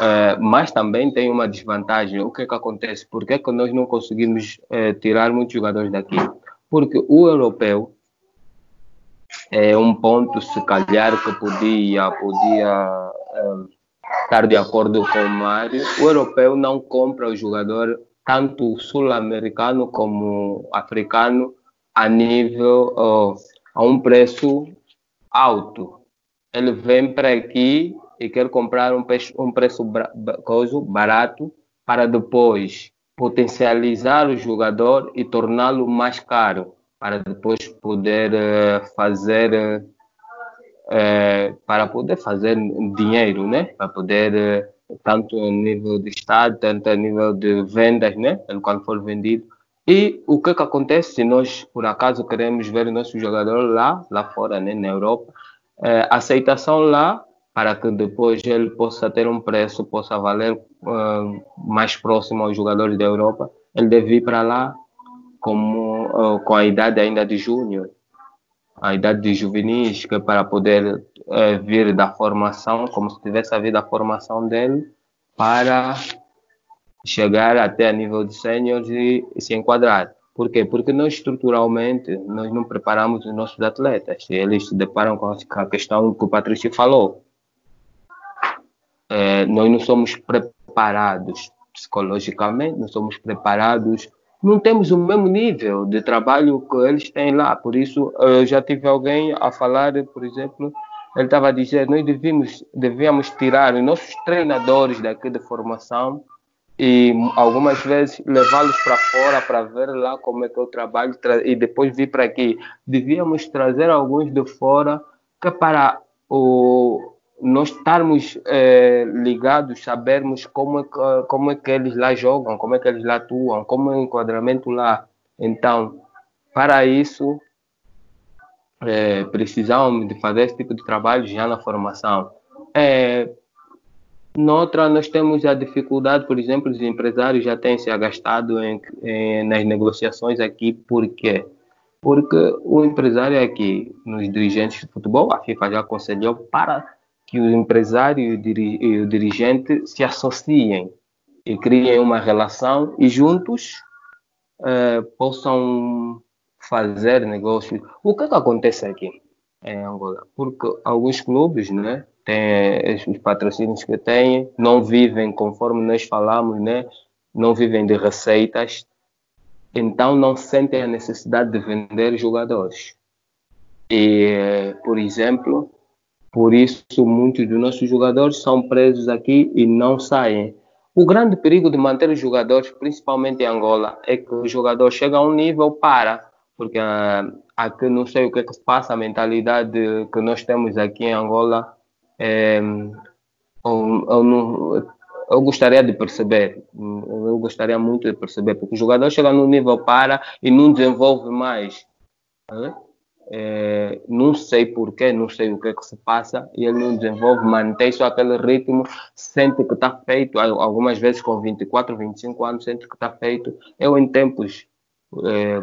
é, mas também tem uma desvantagem. O que é que acontece? Por que, é que nós não conseguimos é, tirar muitos jogadores daqui? Porque o europeu é um ponto, se calhar, que podia, podia é, estar de acordo com o Mário. O europeu não compra o jogador, tanto sul-americano como africano, a nível, a um preço alto. Ele vem para aqui e quer comprar um, preço, um preço barato para depois potencializar o jogador e torná-lo mais caro para depois poder uh, fazer uh, para poder fazer dinheiro, né? Para poder tanto a nível de estado, tanto a nível de vendas, né? Quando for vendido, e o que, que acontece se nós, por acaso, queremos ver o nosso jogador lá, lá fora, né, na Europa, é, aceitação lá para que depois ele possa ter um preço, possa valer uh, mais próximo aos jogadores da Europa, ele deve ir para lá como, uh, com a idade ainda de júnior, a idade de juvenis, que é para poder uh, vir da formação, como se tivesse havido a formação dele, para chegar até a nível de sênior e, e se enquadrar. Por quê? Porque nós estruturalmente nós não preparamos os nossos atletas. Eles se deparam com a questão que o Patrício falou. É, nós não somos preparados psicologicamente, não somos preparados, não temos o mesmo nível de trabalho que eles têm lá. Por isso, eu já tive alguém a falar, por exemplo, ele estava a dizer, nós devíamos, devíamos tirar os nossos treinadores daqui de formação e algumas vezes levá-los para fora para ver lá como é que eu trabalho e depois vir para aqui. Devíamos trazer alguns de fora que para o nós estarmos é, ligados, sabermos como é, que, como é que eles lá jogam, como é que eles lá atuam, como é o enquadramento lá. Então, para isso, é, precisamos de fazer esse tipo de trabalho já na formação. É, Noutra, nós temos a dificuldade, por exemplo, os empresários já têm se agastado em, em, nas negociações aqui, por quê? Porque o empresário aqui, nos dirigentes de futebol, a FIFA já aconselhou para que o empresário e o dirigente se associem e criem uma relação e juntos eh, possam fazer negócios. O que, é que acontece aqui em Angola? Porque alguns clubes, né, têm os patrocínios que têm, não vivem conforme nós falamos, né? não vivem de receitas, então não sentem a necessidade de vender jogadores. E, por exemplo, por isso muitos dos nossos jogadores são presos aqui e não saem. O grande perigo de manter os jogadores, principalmente em Angola, é que o jogador chega a um nível para, porque uh, aqui não sei o que, é que se passa, a mentalidade que nós temos aqui em Angola é, eu, eu, não, eu, gostaria de perceber, eu gostaria muito de perceber, porque o jogador chega no nível para e não desenvolve mais. É, não sei porquê, não sei o que, é que se passa, e ele não desenvolve, mantém só aquele ritmo, sente que está feito, algumas vezes com 24, 25 anos, sente que está feito. Eu, em tempos, é,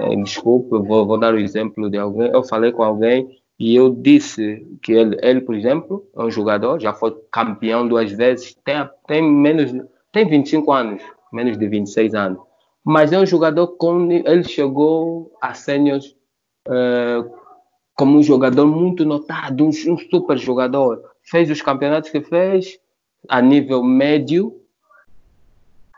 é, desculpe, vou, vou dar o exemplo de alguém, eu falei com alguém e eu disse que ele, ele, por exemplo, é um jogador, já foi campeão duas vezes, tem, tem menos, tem 25 anos, menos de 26 anos. Mas é um jogador com, ele chegou a seniors uh, como um jogador muito notado, um, um super jogador. Fez os campeonatos que fez a nível médio,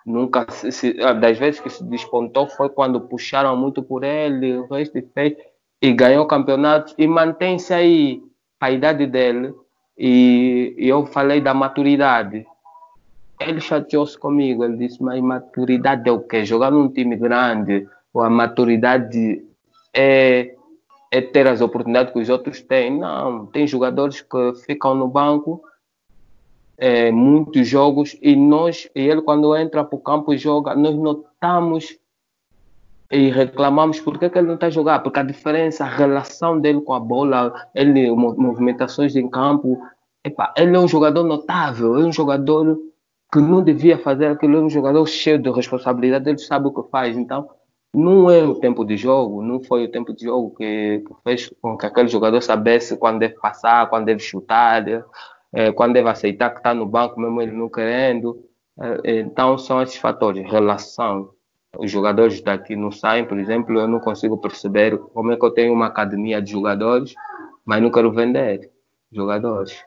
nunca se, das vezes que se despontou foi quando puxaram muito por ele, o resto fez e ganhou o campeonato e mantém-se aí a idade dele. E, e eu falei da maturidade. Ele chateou-se comigo. Ele disse: Mas maturidade é o quê? Jogar num time grande, ou a maturidade é, é ter as oportunidades que os outros têm. Não, tem jogadores que ficam no banco é, muitos jogos e nós, e ele quando entra para o campo e joga, nós notamos e reclamamos porque é que ele não está a jogar, porque a diferença, a relação dele com a bola, ele, movimentações em campo, epa, ele é um jogador notável, é um jogador que não devia fazer aquilo, é um jogador cheio de responsabilidade, ele sabe o que faz, então não é o tempo de jogo, não foi o tempo de jogo que, fez com que aquele jogador soubesse quando deve passar, quando deve chutar, é, quando deve aceitar que está no banco, mesmo ele não querendo. É, então são esses fatores, relação, os jogadores daqui não saem, por exemplo, eu não consigo perceber como é que eu tenho uma academia de jogadores, mas não quero vender jogadores.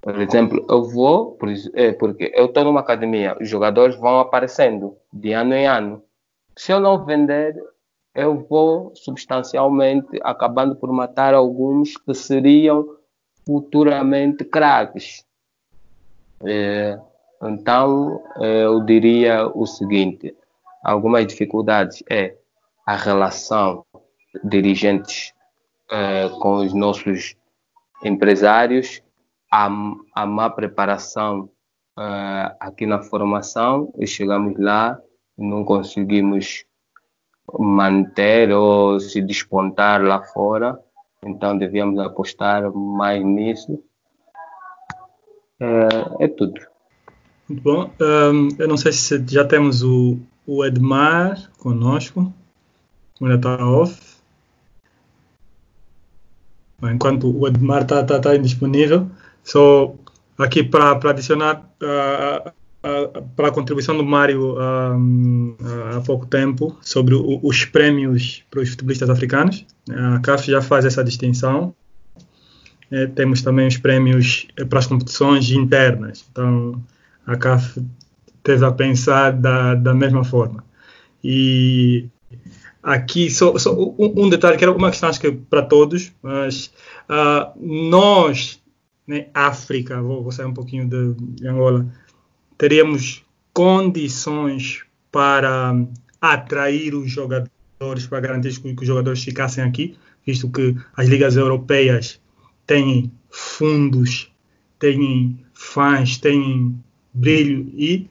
Por exemplo, eu vou, é, porque eu estou numa academia, os jogadores vão aparecendo de ano em ano. Se eu não vender, eu vou substancialmente acabando por matar alguns que seriam futuramente craques. É, então, eh, eu diria o seguinte: algumas dificuldades é a relação dirigentes eh, com os nossos empresários, a, a má preparação eh, aqui na formação e chegamos lá e não conseguimos manter ou se despontar lá fora. Então, devíamos apostar mais nisso. É, é tudo. Muito bom. Um, eu não sei se já temos o, o Edmar conosco. Ainda está off. Enquanto o Edmar está tá, tá indisponível, só aqui para adicionar uh, para a contribuição do Mário uh, há pouco tempo sobre o, os prémios para os futebolistas africanos. A CAF já faz essa distinção. É, temos também os prémios para as competições internas. Então, a CAF teve a pensar da, da mesma forma. E aqui, só, só um, um, detalhe, que era uma questão acho que para todos, mas uh, nós, né, África, vou, vou sair um pouquinho de, de Angola, teríamos condições para atrair os jogadores, para garantir que, que os jogadores ficassem aqui, visto que as ligas europeias têm fundos, têm fãs, têm brilho e,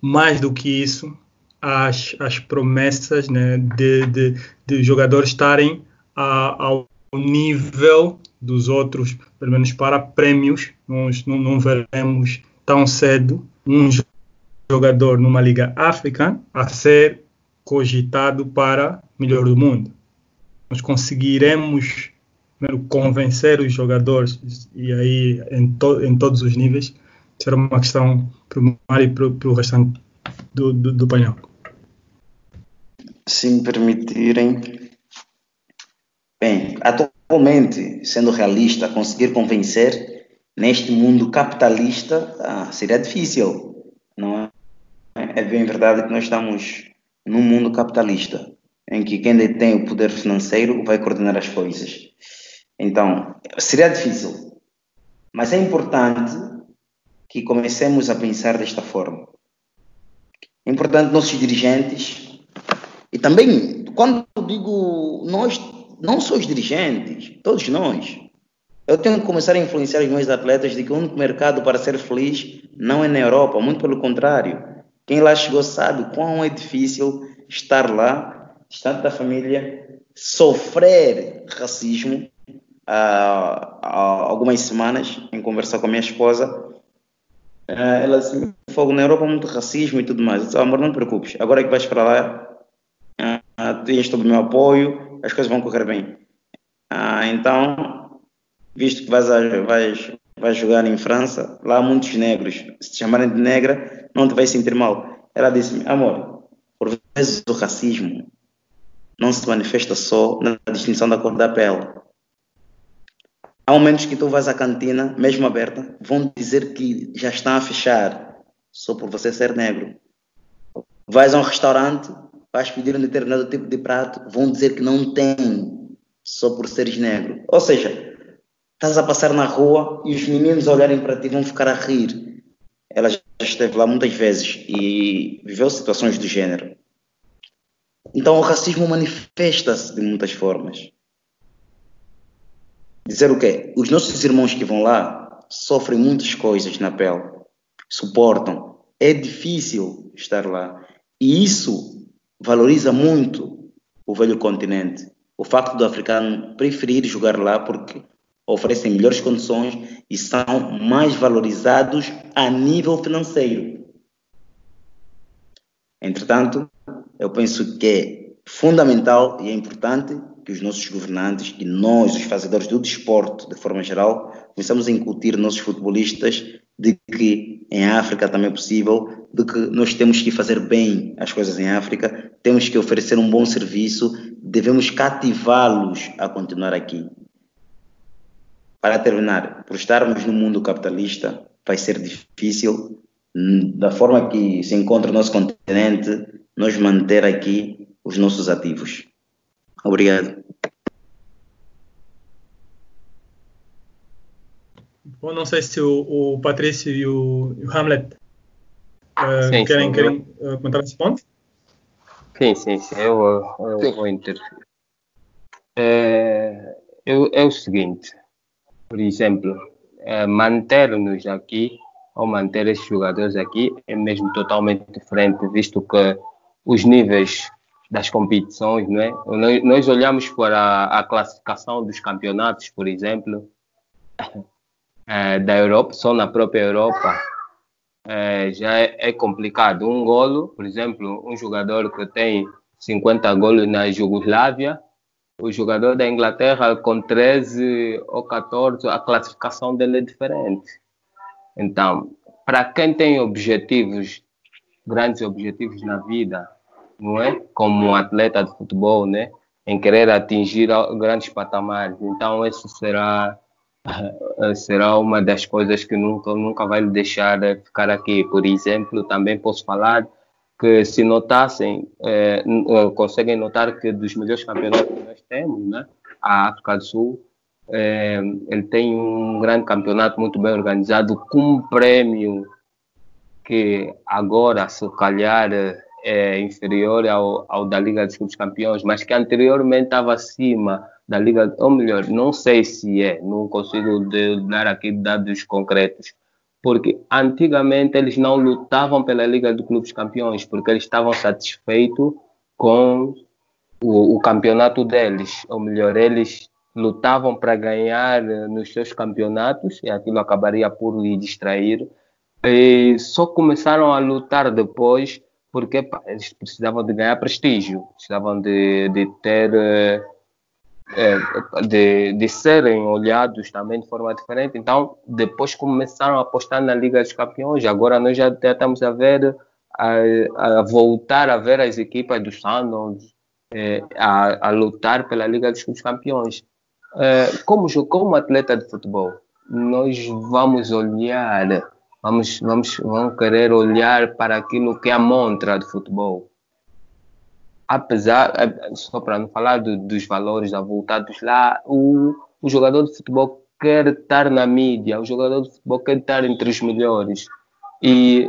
mais do que isso, as, as promessas né, de, de, de jogadores estarem a, ao nível dos outros, pelo menos para prêmios, não, não veremos tão cedo um jogador numa liga africana a ser cogitado para melhor do mundo. Nós conseguiremos convencer os jogadores e aí em, to, em todos os níveis será uma questão para o Mário e para o restante do, do, do painel. Se me permitirem, bem, atualmente, sendo realista, conseguir convencer neste mundo capitalista ah, seria difícil, não é? É bem verdade que nós estamos num mundo capitalista, em que quem detém o poder financeiro vai coordenar as coisas. Então, seria difícil, mas é importante que comecemos a pensar desta forma. É importante nossos dirigentes, e também, quando digo nós, não só os dirigentes, todos nós, eu tenho que começar a influenciar os meus atletas de que o único mercado para ser feliz não é na Europa, muito pelo contrário. Quem lá chegou sabe quão é difícil estar lá, distante da família, sofrer racismo há, há algumas semanas, em conversar com a minha esposa. Eh, ela disse: Fogo na Europa, muito racismo e tudo mais. Eu disse: Amor, não te preocupes, agora que vais para lá, uh, tens todo o meu apoio, as coisas vão correr bem. Uh, então, visto que vais, vais, vais jogar em França, lá há muitos negros. Se te chamarem de negra, não te vais sentir mal. Ela disse-me: Amor, por vezes o racismo não se manifesta só na distinção da cor da pele. Há momentos que tu vais à cantina, mesmo aberta, vão dizer que já estão a fechar só por você ser negro. Vais a um restaurante, vais pedir um determinado tipo de prato, vão dizer que não tem só por seres negro. Ou seja, estás a passar na rua e os meninos olharem para ti vão ficar a rir. Ela já esteve lá muitas vezes e viveu situações do gênero. Então o racismo manifesta-se de muitas formas. Dizer o quê? Os nossos irmãos que vão lá sofrem muitas coisas na pele, suportam. É difícil estar lá. E isso valoriza muito o velho continente. O facto do africano preferir jogar lá porque oferecem melhores condições e são mais valorizados a nível financeiro. Entretanto, eu penso que é fundamental e é importante que os nossos governantes e nós, os fazedores do desporto, de forma geral, começamos a incutir nossos futebolistas de que em África também é possível, de que nós temos que fazer bem as coisas em África, temos que oferecer um bom serviço, devemos cativá-los a continuar aqui. Para terminar, por estarmos no mundo capitalista, vai ser difícil, da forma que se encontra o nosso continente, nós manter aqui os nossos ativos. Obrigado. Bom, não sei se o, o Patrício e o, o Hamlet uh, sim, querem, sim, querem uh, comentar esse ponto? Sim, sim, sim. Eu, eu sim. vou interferir. É, é, o seguinte, por exemplo, é, manter-nos aqui ou manter esses jogadores aqui é mesmo totalmente diferente, visto que os níveis das competições, não é? Nós, olhamos para a, classificação dos campeonatos, por exemplo, é, da Europa, só na própria Europa, é, já é, é, complicado. Um golo, por exemplo, um jogador que tem 50 golos na Jugoslávia, o jogador da Inglaterra com 13 ou 14, a classificação dele é diferente. Então, para quem tem objetivos, grandes objetivos na vida, não é? Como atleta de futebol, né? Em querer atingir grandes patamares. Então, isso será será uma das coisas que nunca nunca vai deixar ficar aqui. Por exemplo, também posso falar que se notassem, é, conseguem notar que dos melhores campeonatos que nós temos, né, a África do Sul, é, ele tem um grande campeonato muito bem organizado, com um prêmio que agora, se calhar, é inferior ao, ao da Liga dos Campeões, mas que anteriormente estava acima da Liga, ou melhor, não sei se é, não consigo dar aqui dados concretos, porque antigamente eles não lutavam pela Liga de Clubes Campeões, porque eles estavam satisfeitos com o, o campeonato deles, ou melhor, eles lutavam para ganhar eh, nos seus campeonatos e aquilo acabaria por lhe distrair. E só começaram a lutar depois porque pá, eles precisavam de ganhar prestígio, precisavam de, de ter é, de, de serem olhados também de forma diferente. Então, depois começaram a apostar na Liga dos Campeões. Agora nós já, estamos a ver, a, a, voltar a ver as equipas dos Sundowns é, a, a, lutar pela Liga dos Campeões. É, como, como atleta de futebol, nós vamos olhar Vamos, vamos, vamos querer olhar para aquilo que é a montra de futebol. Apesar, é, só para não falar do, dos valores avultados lá, o, o jogador de futebol quer estar na mídia, o jogador de futebol quer estar entre os melhores. E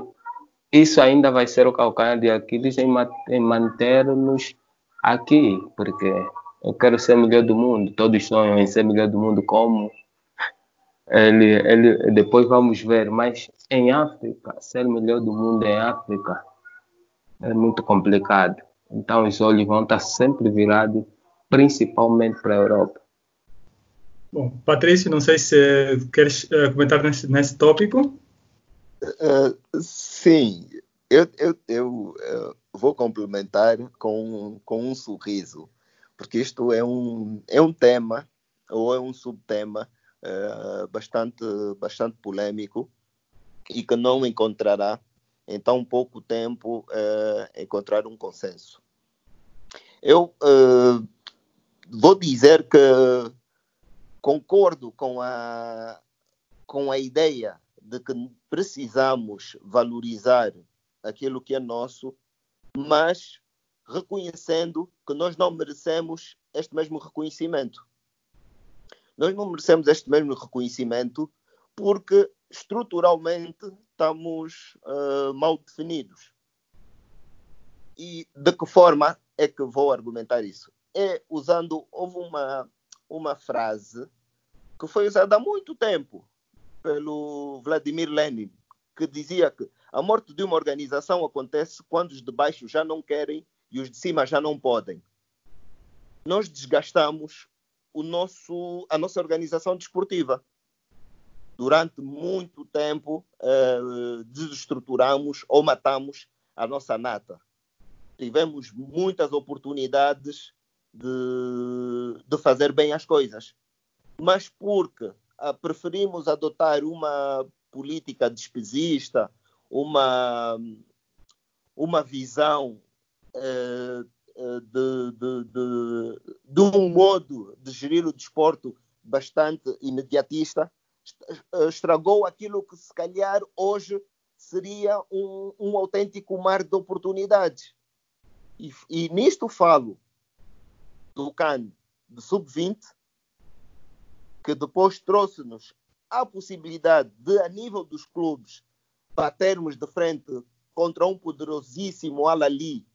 isso ainda vai ser o calcanhar de Aquiles em, em manter-nos aqui, porque eu quero ser melhor do mundo, todos sonham em ser melhor do mundo como ele, ele, depois vamos ver, mas em África, ser melhor do mundo em África é muito complicado. Então os olhos vão estar sempre virados, principalmente para a Europa. Bom, Patrício, não sei se queres uh, comentar nesse, nesse tópico. Uh, sim, eu, eu, eu uh, vou complementar com, com um sorriso, porque isto é um, é um tema, ou é um subtema uh, bastante, bastante polêmico e que não encontrará em tão pouco tempo uh, encontrar um consenso. Eu uh, vou dizer que concordo com a, com a ideia de que precisamos valorizar aquilo que é nosso, mas reconhecendo que nós não merecemos este mesmo reconhecimento. Nós não merecemos este mesmo reconhecimento porque estruturalmente estamos uh, mal definidos. E de que forma é que vou argumentar isso? É usando, houve uma, uma frase que foi usada há muito tempo pelo Vladimir Lenin, que dizia que a morte de uma organização acontece quando os de baixo já não querem e os de cima já não podem. Nós desgastamos o nosso, a nossa organização desportiva. Durante muito tempo, uh, desestruturamos ou matamos a nossa nata. Tivemos muitas oportunidades de, de fazer bem as coisas, mas porque uh, preferimos adotar uma política despesista, uma, uma visão uh, de, de, de, de, um modo de gerir o desporto bastante imediatista, eh, estragou aquilo que se calhar hoje seria um, um autêntico mar de oportunidades. E, e nisto falo do CAN de sub-20, que depois trouxe-nos a possibilidade de, a nível dos clubes, batermos de frente contra um poderosíssimo Al-Ali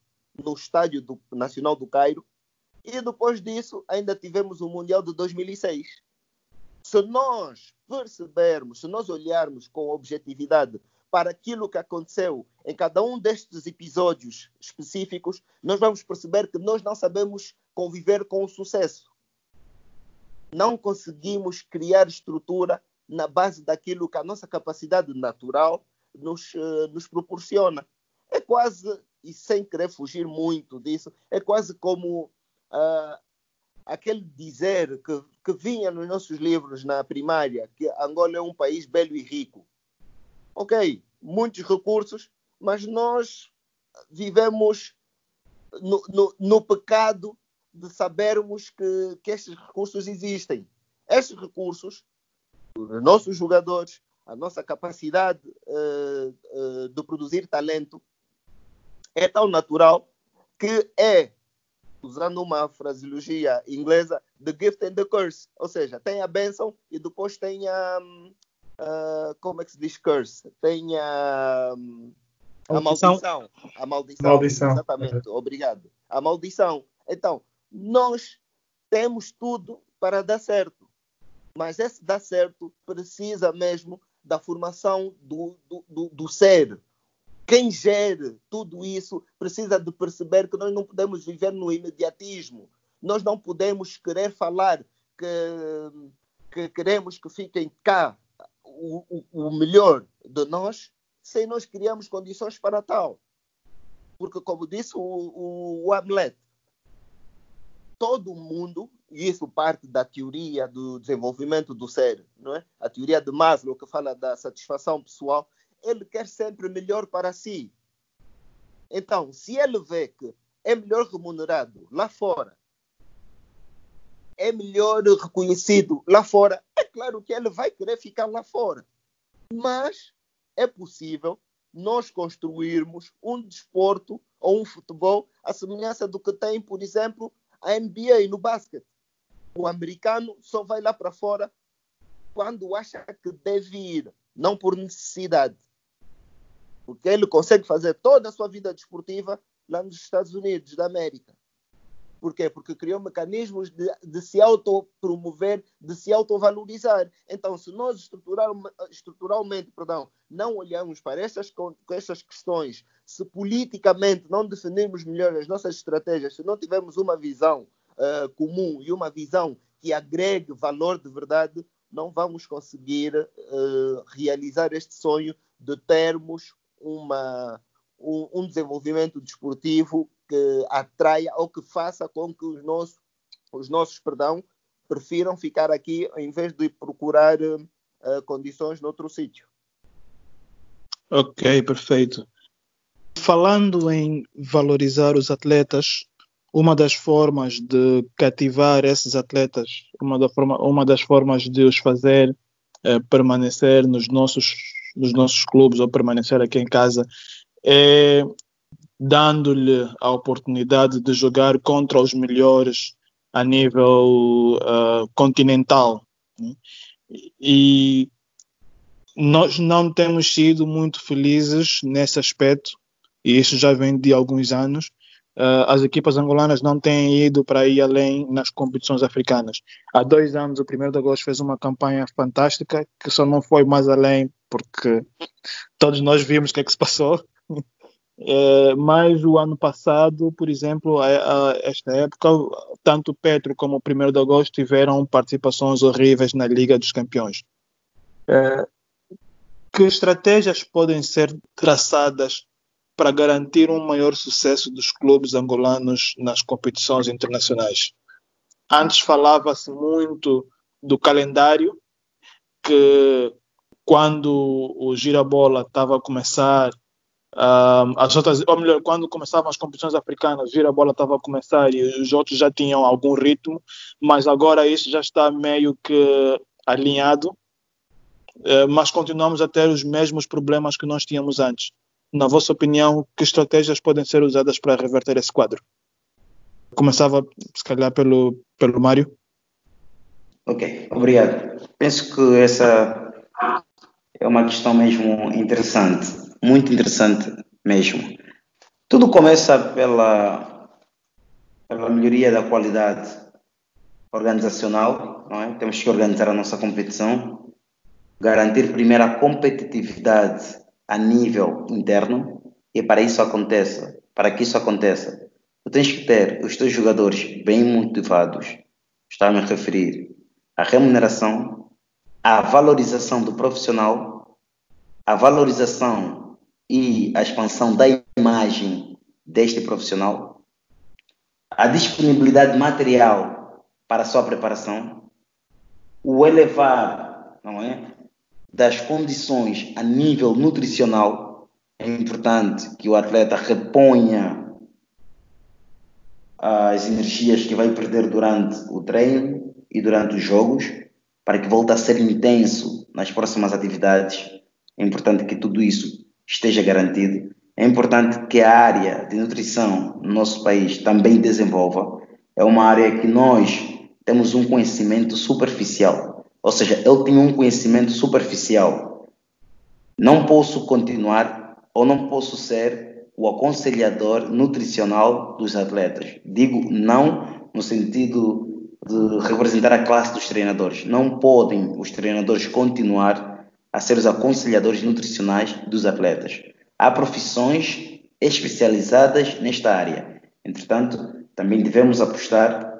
no Estádio do, Nacional do Cairo. E depois disso, ainda tivemos o Mundial de 2006. Se nós percebermos, se nós olharmos com objetividade para aquilo que aconteceu em cada um destes episódios específicos, nós vamos perceber que nós não sabemos conviver com o sucesso. Não conseguimos criar estrutura na base daquilo que a nossa capacidade natural nos, uh, nos proporciona. É quase e sem querer fugir muito disso, é quase como uh, aquele dizer que, que vinha nos nossos livros na primária, que Angola é um país belo e rico. Ok, muitos recursos, mas nós vivemos no, no, no pecado de sabermos que, que estes recursos existem. Estes recursos, os nossos jogadores, a nossa capacidade uh, uh, de produzir talento, é tão natural que é, usando uma fraseologia inglesa, the gift and the curse. Ou seja, tem a bênção e depois tem a. Uh, como é que se diz curse? Tem a. a maldição. A maldição. maldição. Exatamente, obrigado. A maldição. Então, nós temos tudo para dar certo. Mas esse dar certo precisa mesmo da formação do, do, do, do ser. Quem gere tudo isso precisa de perceber que nós não podemos viver no imediatismo. Nós não podemos querer falar que, que queremos que fiquem cá o, o, o melhor de nós sem nós criarmos condições para tal. Porque, como disse o, o, o Hamlet, todo mundo, e isso parte da teoria do desenvolvimento do ser, não é? a teoria de Maslow, que fala da satisfação pessoal, ele quer sempre melhor para si. Então, se ele vê que é melhor remunerado lá fora, é melhor reconhecido lá fora, é claro que ele vai querer ficar lá fora. Mas é possível nós construirmos um desporto ou um futebol à semelhança do que tem, por exemplo, a NBA no basquete. O americano só vai lá para fora quando acha que deve ir, não por necessidade. Porque ele consegue fazer toda a sua vida desportiva lá nos Estados Unidos da América. Por quê? Porque criou mecanismos de, de se autopromover, de se autovalorizar. Então, se nós estrutural, estruturalmente perdão, não olhamos para essas questões, se politicamente não definirmos melhor as nossas estratégias, se não tivermos uma visão uh, comum e uma visão que agregue valor de verdade, não vamos conseguir uh, realizar este sonho de termos uma, um, um desenvolvimento desportivo que atraia ou que faça com que os nossos, os nossos perdão, prefiram ficar aqui em vez de procurar uh, condições noutro sítio. Ok, perfeito. Falando em valorizar os atletas, uma das formas de cativar esses atletas, uma, da forma, uma das formas de os fazer uh, permanecer nos nossos, nos nossos clubes ou permanecer aqui em casa é dando-lhe a oportunidade de jogar contra os melhores a nível uh, continental. Né? E nós não temos sido muito felizes nesse aspecto, e isso já vem de alguns anos. Uh, as equipas angolanas não têm ido para ir além nas competições africanas. Há dois anos, o 1 de agosto fez uma campanha fantástica, que só não foi mais além porque todos nós vimos o que é que se passou. É, mas o ano passado, por exemplo, a, a, esta época, tanto Petro como o 1 de agosto tiveram participações horríveis na Liga dos Campeões. É, que estratégias podem ser traçadas para garantir um maior sucesso dos clubes angolanos nas competições internacionais? Antes falava-se muito do calendário, que quando o Girabola estava a começar um, as outras, ou melhor, quando começavam as competições africanas, vir a bola estava a começar e os outros já tinham algum ritmo, mas agora isso já está meio que alinhado, uh, mas continuamos a ter os mesmos problemas que nós tínhamos antes. Na vossa opinião, que estratégias podem ser usadas para reverter esse quadro? Começava, se calhar, pelo, pelo Mário. Ok, obrigado. Penso que essa é uma questão mesmo interessante muito interessante mesmo. Tudo começa pela, pela melhoria da qualidade organizacional, não é? Temos que organizar a nossa competição, garantir primeiro a competitividade a nível interno e para isso aconteça, para que isso aconteça, tu tens que ter os teus jogadores bem motivados, está-me a referir à remuneração, à valorização do profissional, à valorização e a expansão da imagem deste profissional, a disponibilidade material para a sua preparação, o elevar, não é, das condições a nível nutricional, é importante que o atleta reponha as energias que vai perder durante o treino e durante os jogos, para que volte a ser intenso nas próximas atividades. É importante que tudo isso esteja garantido. É importante que a área de nutrição no nosso país também desenvolva. É uma área que nós temos um conhecimento superficial, ou seja, ele tem um conhecimento superficial. Não posso continuar ou não posso ser o aconselhador nutricional dos atletas. Digo não no sentido de representar a classe dos treinadores. Não podem os treinadores continuar a ser os aconselhadores nutricionais dos atletas. Há profissões especializadas nesta área. Entretanto, também devemos apostar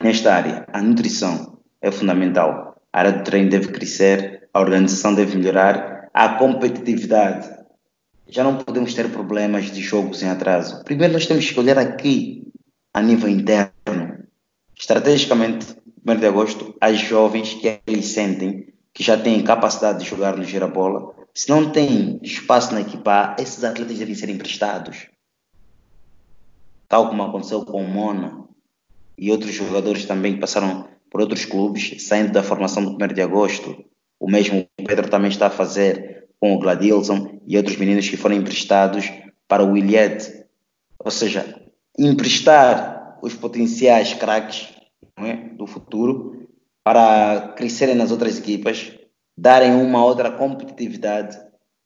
nesta área. A nutrição é fundamental. A área do treino deve crescer, a organização deve melhorar, a competitividade. Já não podemos ter problemas de jogos em atraso. Primeiro, nós temos que olhar aqui a nível interno. Estrategicamente, 1 de agosto, as jovens que eles sentem que já têm capacidade de jogar no girabola, se não têm espaço na equipa, esses atletas devem ser emprestados. Tal como aconteceu com o Mona e outros jogadores também que passaram por outros clubes, saindo da formação do 1 de agosto. O mesmo Pedro também está a fazer com o Gladilson e outros meninos que foram emprestados para o Williet. Ou seja, emprestar os potenciais craques é, do futuro para crescerem nas outras equipas, darem uma outra competitividade,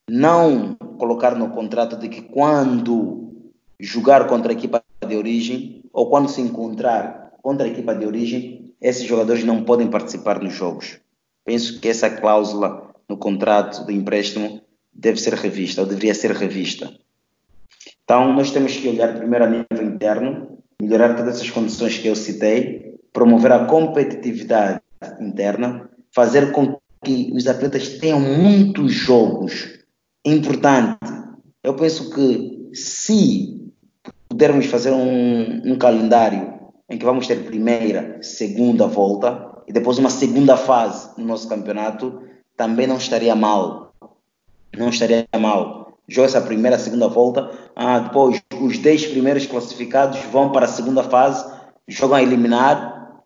não colocar no contrato de que quando jogar contra a equipa de origem ou quando se encontrar contra a equipa de origem, esses jogadores não podem participar nos jogos. Penso que essa cláusula no contrato de empréstimo deve ser revista ou deveria ser revista. Então, nós temos que olhar primeiro a nível interno, melhorar todas essas condições que eu citei, promover a competitividade interna, fazer com que os atletas tenham muitos jogos. Importante. Eu penso que se pudermos fazer um, um calendário em que vamos ter primeira, segunda volta e depois uma segunda fase no nosso campeonato, também não estaria mal. Não estaria mal. Joga essa primeira, segunda volta, ah, depois os 10 primeiros classificados vão para a segunda fase, jogam a eliminar,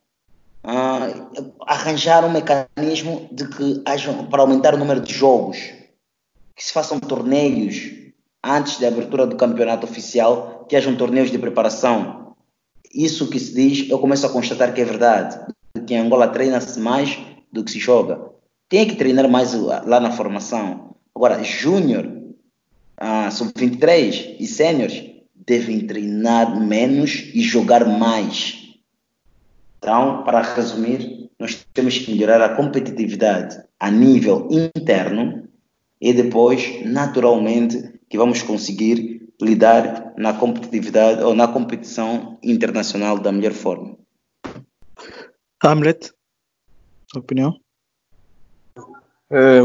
ah, arranjar um mecanismo de que para aumentar o número de jogos, que se façam torneios antes da abertura do campeonato oficial, que hajam torneios de preparação. Isso que se diz, eu começo a constatar que é verdade, que em Angola treina-se mais do que se joga. Tem que treinar mais lá na formação. Agora, júnior, ah, sub-23 e sêniores devem treinar menos e jogar mais. Então, para resumir, nós temos que melhorar a competitividade a nível interno e depois, naturalmente, que vamos conseguir lidar na competitividade ou na competição internacional da melhor forma. Hamlet, sua opinião? É,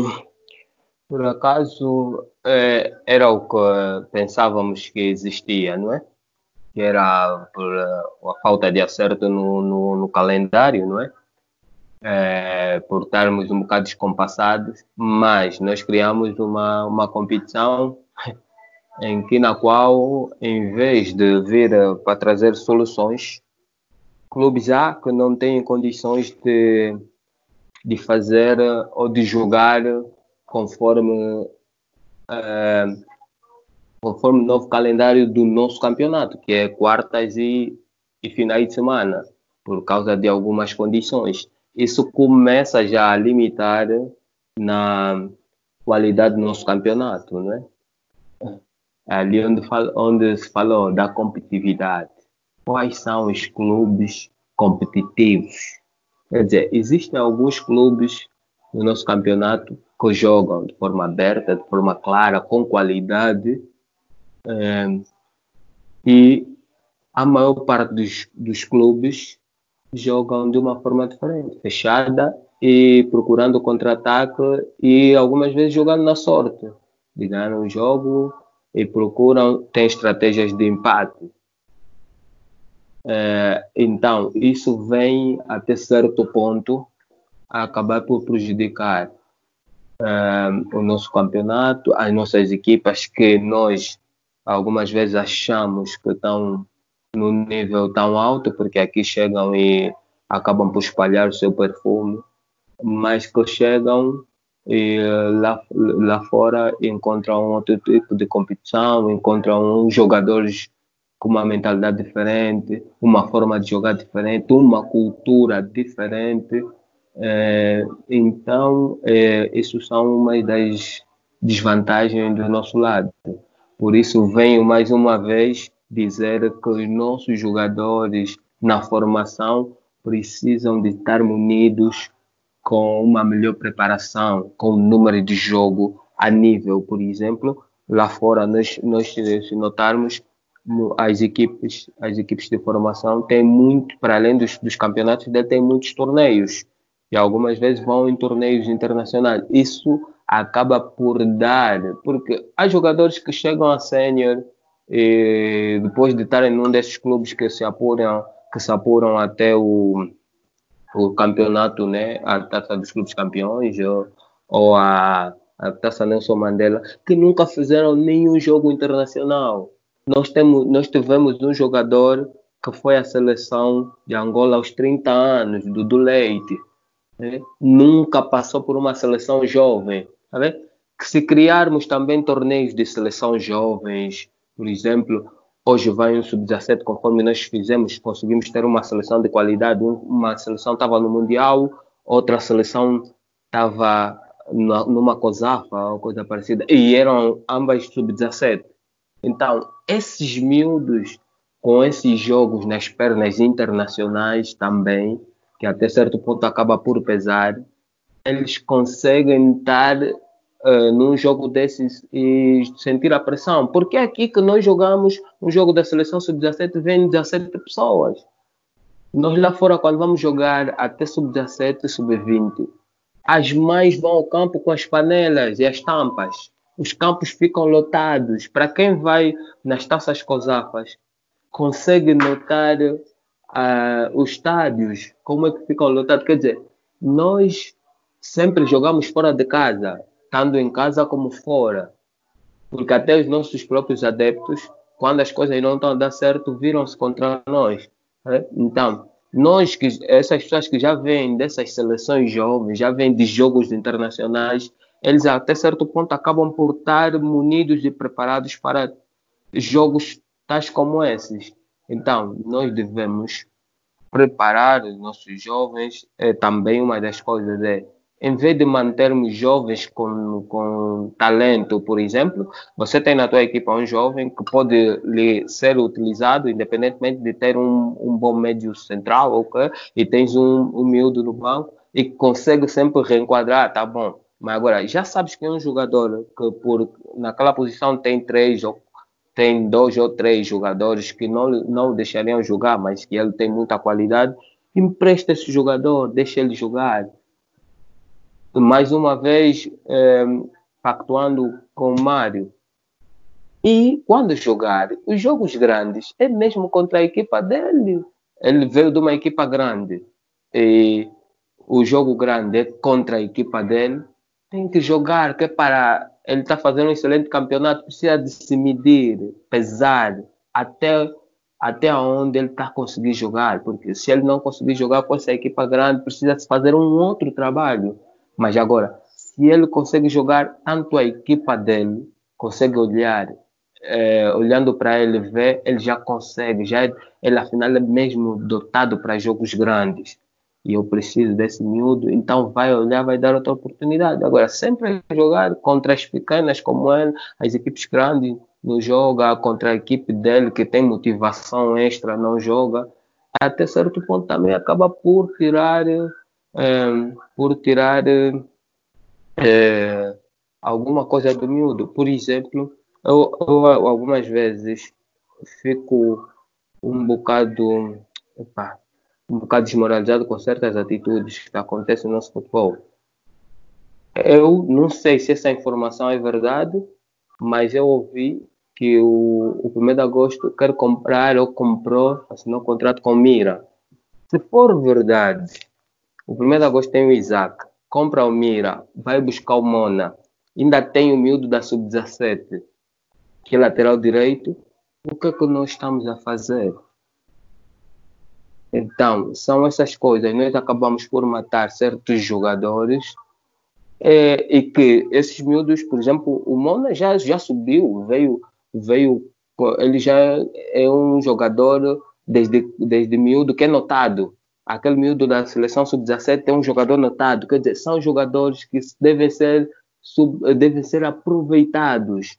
por acaso é, era o que pensávamos que existia, não é? Que era por a falta de acerto no, no, no calendário, não é? é? Por estarmos um bocado descompassados, mas nós criamos uma, uma competição em que na qual, em vez de vir para trazer soluções, clubes já que não têm condições de de fazer ou de jogar conforme uh, conforme o novo calendário do nosso campeonato, que é quartas e, e finais de semana, por causa de algumas condições. Isso começa já a limitar na qualidade do nosso campeonato, né? Ali onde, onde se falou da competitividade. Quais são os clubes competitivos? Quer dizer, existem alguns clubes no nosso campeonato que jogam de forma aberta, de forma clara, com qualidade, é, e a maior parte dos, dos clubes jogam de uma forma diferente, fechada e procurando contra-ataque e algumas vezes jogando na sorte, de ganhar um jogo e procuram, têm estratégias de empate. É, então, isso vem até certo ponto a acabar por prejudicar é, o nosso campeonato, as nossas equipas que nós algumas vezes achamos que estão no nível tão alto, porque aqui chegam e acabam por espalhar o seu perfume, mas que chegam e lá, lá fora encontram outro tipo de competição, encontram jogadores com uma mentalidade diferente, uma forma de jogar diferente, uma cultura diferente. É, então, é, isso são uma das desvantagens do nosso lado. Por isso, venho mais uma vez dizer que os nossos jogadores na formação precisam de estar munidos com uma melhor preparação, com o número de jogo a nível, por exemplo, lá fora nós, nós se notarmos as equipes, as equipes de formação têm muito, para além dos, dos campeonatos tem muitos torneios e algumas vezes vão em torneios internacionais. Isso acaba por dar, porque há jogadores que chegam a sênior depois de estarem num desses clubes que se apuram, que se apuram até o, o campeonato, né, a taça dos clubes campeões ou, ou a, a taça Nelson Mandela, que nunca fizeram nenhum jogo internacional. Nós, temos, nós tivemos um jogador que foi à seleção de Angola aos 30 anos, do Leite. Né? Nunca passou por uma seleção jovem. Tá que se criarmos também torneios de seleção jovens, por exemplo, hoje vai um sub-17, conforme nós fizemos, conseguimos ter uma seleção de qualidade. Uma seleção estava no Mundial, outra seleção estava numa COSAFA ou coisa parecida, e eram ambas sub-17. Então, esses miúdos com esses jogos nas pernas internacionais também, que até certo ponto acaba por pesar, eles conseguem estar uh, num jogo desses e sentir a pressão. Porque é aqui que nós jogamos um jogo da seleção sub-17 vem 17 pessoas. Nós lá fora, quando vamos jogar até sub-17 sub-20, as mães vão ao campo com as panelas e as tampas os campos ficam lotados. Para quem vai nas taças cosafas, consegue notar uh, os estádios, como é que ficam lotados. Quer dizer, nós sempre jogamos fora de casa, tanto em casa como fora. Porque até os nossos próprios adeptos, quando as coisas não estão a dar certo, viram-se contra nós. Né? Então, nós que essas pessoas que já vêm dessas seleções jovens, já vêm de jogos internacionais, eles até certo ponto acabam por estar munidos e preparados para jogos tais como esses. Então, nós devemos preparar os nossos jovens. É também uma das coisas é, em vez de mantermos jovens com, com talento, por exemplo, você tem na tua equipa um jovem que pode lhe ser utilizado, independentemente de ter um, um bom médio central, okay? e tens um, miúdo no banco e consegue sempre reenquadrar, tá bom, mas agora, já sabes que é um jogador que por, naquela posição tem três ou tem dois ou três jogadores que não, não deixariam jogar, mas que ele tem muita qualidade, empresta esse jogador, deixa ele jogar. Mais uma vez, é, pactuando com o Mário. E quando jogar, os jogos grandes é mesmo contra a equipa dele. Ele veio de uma equipa grande. E o jogo grande é contra a equipa dele tem que jogar, que é para ele está fazendo um excelente campeonato, precisa de se medir, pesar até até onde ele está conseguindo jogar, porque se ele não conseguir jogar com essa equipa grande, precisa fazer um outro trabalho. Mas agora, se ele consegue jogar tanto a equipa dele, consegue olhar, é, olhando para ele, ver, ele já consegue, já ele afinal é mesmo dotado para jogos grandes. E eu preciso desse miúdo, então vai olhar, vai dar outra oportunidade. Agora, sempre jogar contra as pequenas como ele, as equipes grandes não joga, contra a equipe dele que tem motivação extra não joga, até certo ponto também acaba por tirar, é, por tirar é, alguma coisa do miúdo. Por exemplo, eu, eu algumas vezes fico um bocado, epa, um bocado desmoralizado com certas atitudes que acontecem no nosso futebol. Eu não sei se essa informação é verdade, mas eu ouvi que o, o 1 de agosto quer comprar ou comprou, assinou um contrato com Mira. Se for verdade, o 1 de agosto tem o Isaac, compra o Mira, vai buscar o Mona, ainda tem o miúdo da Sub-17, que é lateral direito, o que é que nós estamos a fazer? Então, são essas coisas. Nós acabamos por matar certos jogadores é, e que esses miúdos, por exemplo, o Mona já, já subiu, veio, veio, ele já é um jogador desde, desde miúdo que é notado. Aquele miúdo da seleção sub-17 é um jogador notado, quer dizer, são jogadores que devem ser, sub, devem ser aproveitados.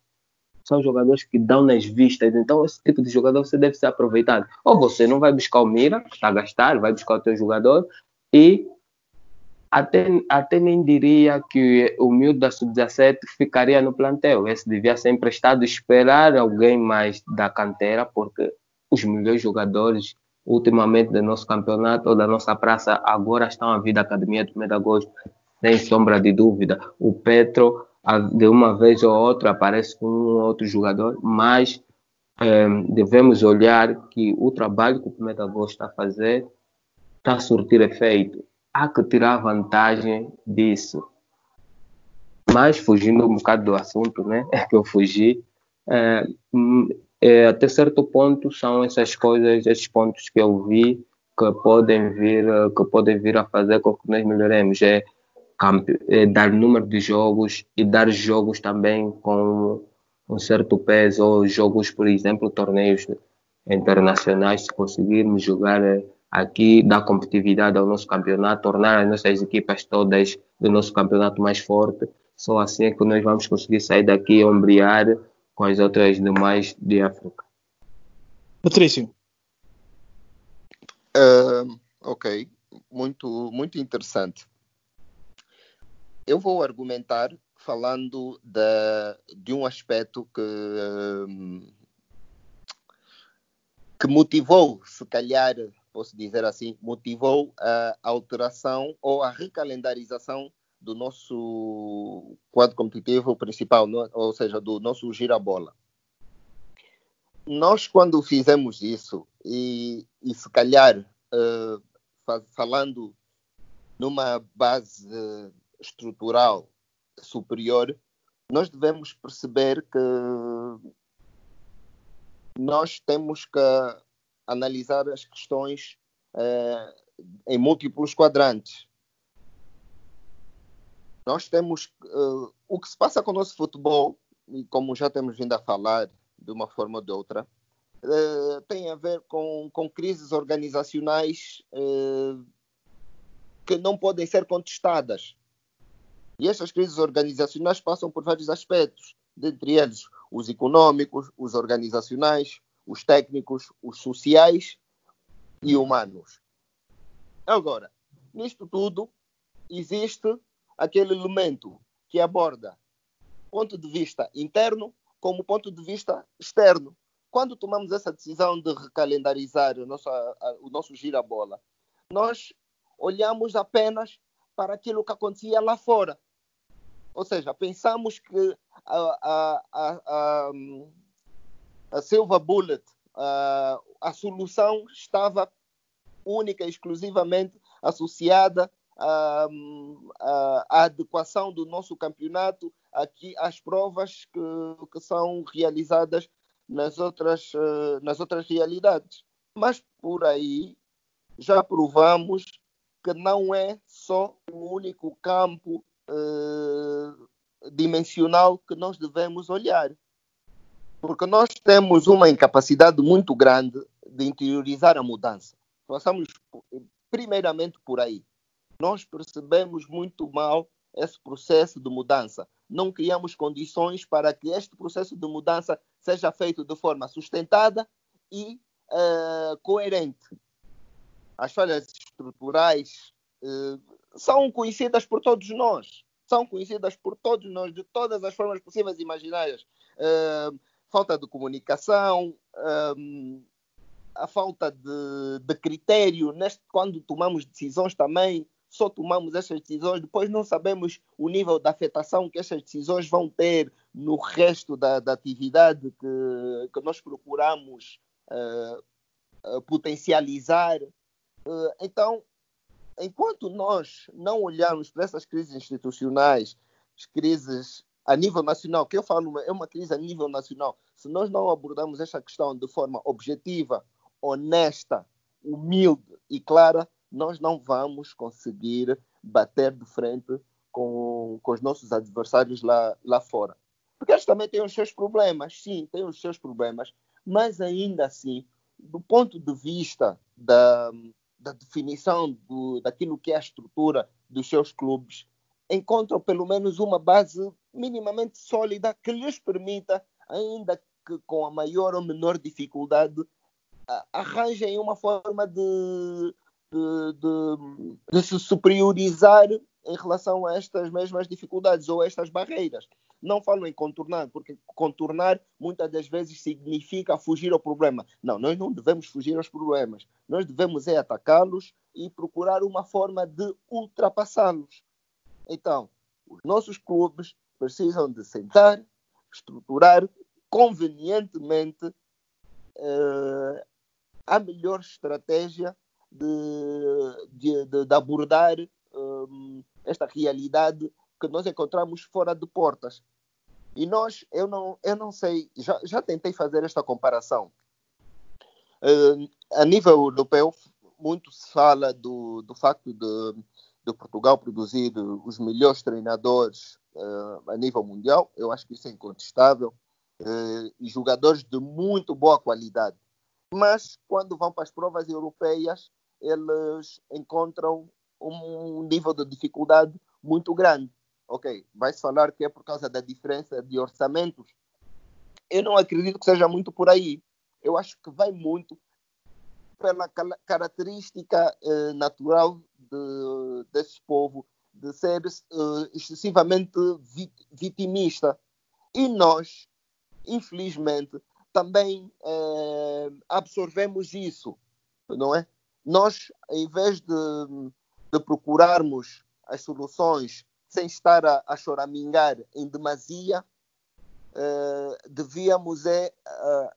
são jogadores que dão nas vistas. Então, esse tipo de jogador você deve ser aproveitado. Ou você não vai buscar o Mira, que está a gastar, vai buscar o teu jogador e até, até nem diria que o miúdo da Sub-17 ficaria no plantel. Esse devia ser emprestado, esperar alguém mais da canteira, porque os melhores jogadores, ultimamente, do nosso campeonato ou da nossa praça, agora estão a vir da Academia do 1 de Agosto, sem sombra de dúvida. O Petro, de uma vez ou outra, aparece com um ou outro jogador, mas eh, devemos olhar que o trabalho que o 1 de Agosto está a fazer está a surtir efeito há que tirar vantagem disso. Mas fugindo um bocado do assunto, né? É que eu fugi. É, é, até certo ponto são essas coisas, esses pontos que eu vi que podem vir, que podem vir a fazer com que nós melhoremos. É, é dar número de jogos e dar jogos também com um certo peso, ou jogos, por exemplo, torneios internacionais, se conseguirmos jogar aqui dar competitividade ao nosso campeonato, tornar as nossas equipas todas do nosso campeonato mais forte. Só assim é que nós vamos conseguir sair daqui ombrear com as outras demais de África. Patrício. Uh, ok, muito, muito interessante. Eu vou argumentar falando de, de um aspecto que, que motivou, se calhar, posso dizer assim, motivou a alteração ou a recalendarização do nosso quadro competitivo principal, ou seja, do nosso girabola. Nós, quando fizemos isso, e, e se calhar uh, falando numa base estrutural superior, nós devemos perceber que nós temos que analisar as questões uh, em múltiplos quadrantes. Nós temos uh, o que se passa com o nosso futebol, e como já temos vindo a falar de uma forma ou de outra, uh, tem a ver com, com crises organizacionais que não podem ser contestadas. E essas crises organizacionais passam por vários aspectos, dentre eles os econômicos, os organizacionais, os técnicos, os sociais e humanos. Agora, nisto tudo, existe aquele elemento que aborda ponto de vista interno como ponto de vista externo. Quando tomamos essa decisão de recalendarizar o nosso, o nosso gira-bola, nós olhamos apenas para aquilo que acontecia lá fora. Ou seja, pensamos que a, a, a, a a Silva Bullet, uh, a solução estava única e exclusivamente associada à, à, adequação do nosso campeonato aqui às provas que, que são realizadas nas outras, uh, nas outras realidades. Mas por aí já provamos que não é só o único campo uh, dimensional que nós devemos olhar. Porque nós temos uma incapacidade muito grande de interiorizar a mudança. Passamos primeiramente por aí. Nós percebemos muito mal esse processo de mudança. Não criamos condições para que este processo de mudança seja feito de forma sustentada e uh, coerente. As falhas estruturais uh, são conhecidas por todos nós. São conhecidas por todos nós, de todas as formas possíveis e imaginárias. Uh, falta de comunicação, a falta de, de critério neste, quando tomamos decisões também, só tomamos essas decisões, depois não sabemos o nível de afetação que essas decisões vão ter no resto da, da atividade que, que nós procuramos uh, uh, potencializar. Uh, então, enquanto nós não olharmos para essas crises institucionais, as crises a nível nacional, que eu falo é uma crise a nível nacional. Se nós não abordarmos esta questão de forma objetiva, honesta, humilde e clara, nós não vamos conseguir bater de frente com, com os nossos adversários lá, lá fora. Porque eles também têm os seus problemas, sim, têm os seus problemas, mas ainda assim, do ponto de vista da, da definição do, daquilo que é a estrutura dos seus clubes, encontram pelo menos uma base minimamente sólida que lhes permita ainda que com a maior ou menor dificuldade, arranjem uma forma de, de, de, de se superiorizar em relação a estas mesmas dificuldades ou estas barreiras. Não falo em contornar, porque contornar muitas das vezes significa fugir ao problema. Não, nós não devemos fugir aos problemas. Nós devemos é atacá-los e procurar uma forma de ultrapassá-los. Então, os nossos clubes precisam de sentar, estruturar convenientemente uh, a melhor estratégia de, de, de, de abordar um, esta realidade que nós encontramos fora de portas. E nós, eu não, eu não sei, já, já tentei fazer esta comparação. Uh, a nível europeu, muito se fala do, do facto de, de Portugal produzir os melhores treinadores uh, a nível mundial. Eu acho que isso é incontestável. Uh, e jogadores de muito boa qualidade. Mas, quando vão para as provas europeias, eles encontram um nível de dificuldade muito grande. Ok, vai-se falar que é por causa da diferença de orçamentos. Eu não acredito que seja muito por aí. Eu acho que vai muito pela característica eh, natural de, desse povo de ser eh, excessivamente vit, vitimista. E nós, infelizmente, também eh, absorvemos isso, não é? Nós, em vez de, de procurarmos as soluções sem estar a, a choramingar em demasia, eh, devíamos é,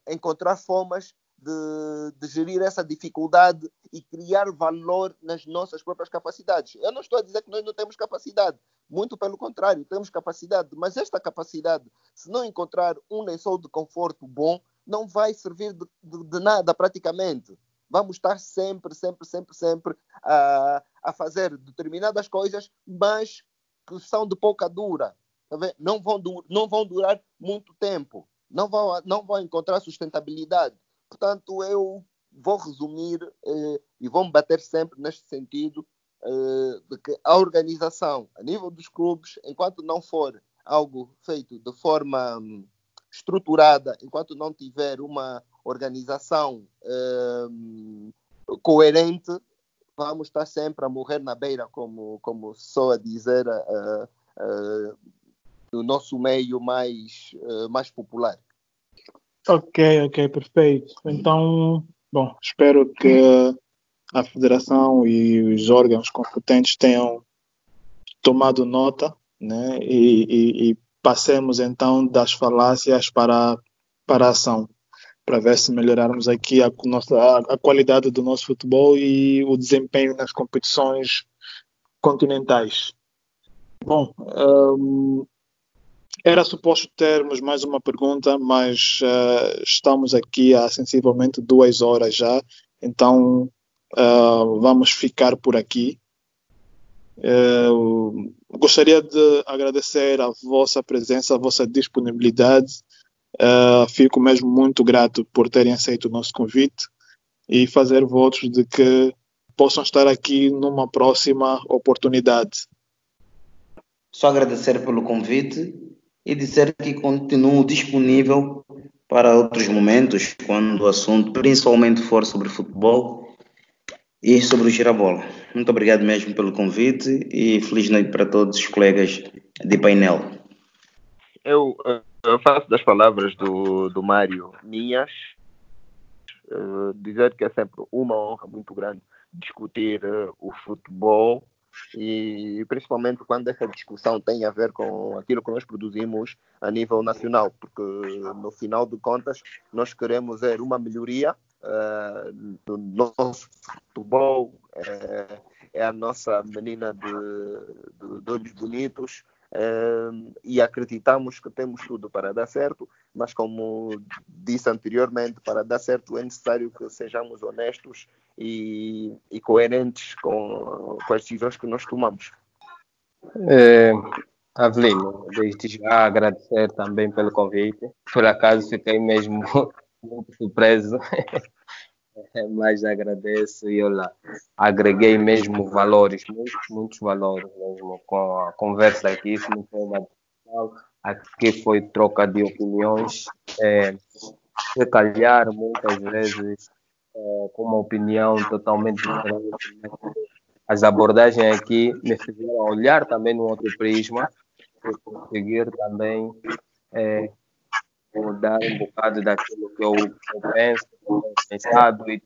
encontrar formas de, de, gerir essa dificuldade e criar valor nas nossas próprias capacidades. Eu não estou a dizer que nós não temos capacidade, muito pelo contrário, temos capacidade, mas esta capacidade, se não encontrar um lençol de conforto bom, não vai servir de, de, de nada praticamente. Vamos estar sempre, sempre, sempre, sempre a, a fazer determinadas coisas, mas que são de pouca dura. Tá não, vão, não vão durar muito tempo. Não vão, não vão encontrar sustentabilidade. Portanto, eu vou resumir eh, e vou me bater sempre neste sentido eh, de que a organização, a nível dos clubes, enquanto não for algo feito de forma hum, estruturada, enquanto não tiver uma organização hum, coerente, vamos estar sempre a morrer na beira, como, como sou a dizer, uh, uh, no nosso meio mais, uh, mais popular. Ok, ok, perfeito. Então, bom, espero que a federação e os órgãos competentes tenham tomado nota, né, e, e, e passemos então das falácias para, para a ação, para ver se melhorarmos aqui a, nossa, a, a qualidade do nosso futebol e o desempenho nas competições continentais. Bom, um, era suposto termos mais uma pergunta, mas uh, estamos aqui há sensivelmente duas horas já, então uh, vamos ficar por aqui. Uh, gostaria de agradecer a vossa presença, a vossa disponibilidade. Fico mesmo muito grato por terem aceito o nosso convite e fazer votos de que possam estar aqui numa próxima oportunidade. Só agradecer pelo convite e dizer que continuo disponível para outros momentos, quando o assunto principalmente for sobre futebol e sobre o girabola. Muito obrigado mesmo pelo convite e feliz noite para todos os colegas de painel. Eu, eu faço das palavras do, do Mário minhas, uh, dizer que é sempre uma honra muito grande discutir uh, o futebol e principalmente quando essa discussão tem a ver com aquilo que nós produzimos a nível nacional, porque no final de contas nós queremos ver uma melhoria uh, no nosso futebol, é a nossa menina de, de, de olhos bonitos, e acreditamos que temos tudo para dar certo, mas como disse anteriormente, para dar certo é necessário que sejamos honestos e, e coerentes com, com, as decisões que nós tomamos. É, Avelino, desde já agradecer também pelo convite. Por acaso fiquei mesmo muito surpreso. Mas agradeço e olha, agreguei mesmo valores, muitos, muitos valores mesmo com a conversa aqui. Isso não foi uma aqui foi troca de opiniões é, se calhar muitas vezes é, com uma opinião totalmente diferente. Né? As abordagens aqui me fizeram olhar também no outro prisma e conseguir também é, mudar um bocado daquilo que eu, eu penso, pensado e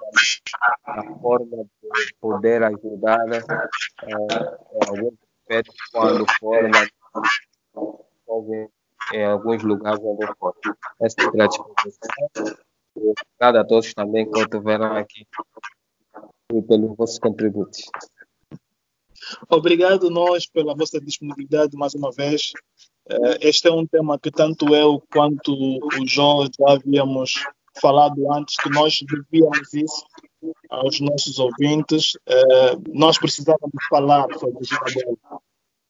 a forma de poder ajudar é, em alguns aspectos quando for em alguns lugares onde eu for. Essa é a. Obrigado a todos também que estiveram aqui e pelos vossos contributos. Obrigado nós pela vossa disponibilidade mais uma vez. Eh, este é um tema que tanto eu quanto o João já havíamos falado antes, que nós devíamos isso aos nossos ouvintes. Eh, nós precisávamos falar sobre Isabel.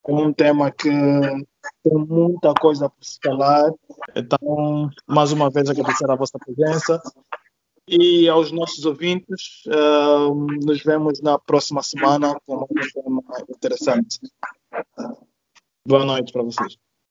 É um tema que tem muita coisa para se falar. Então, mais uma vez, agradecer a vossa presença. E aos nossos ouvintes, uh, nos vemos na próxima semana com um tema interessante. Boa noite para vocês.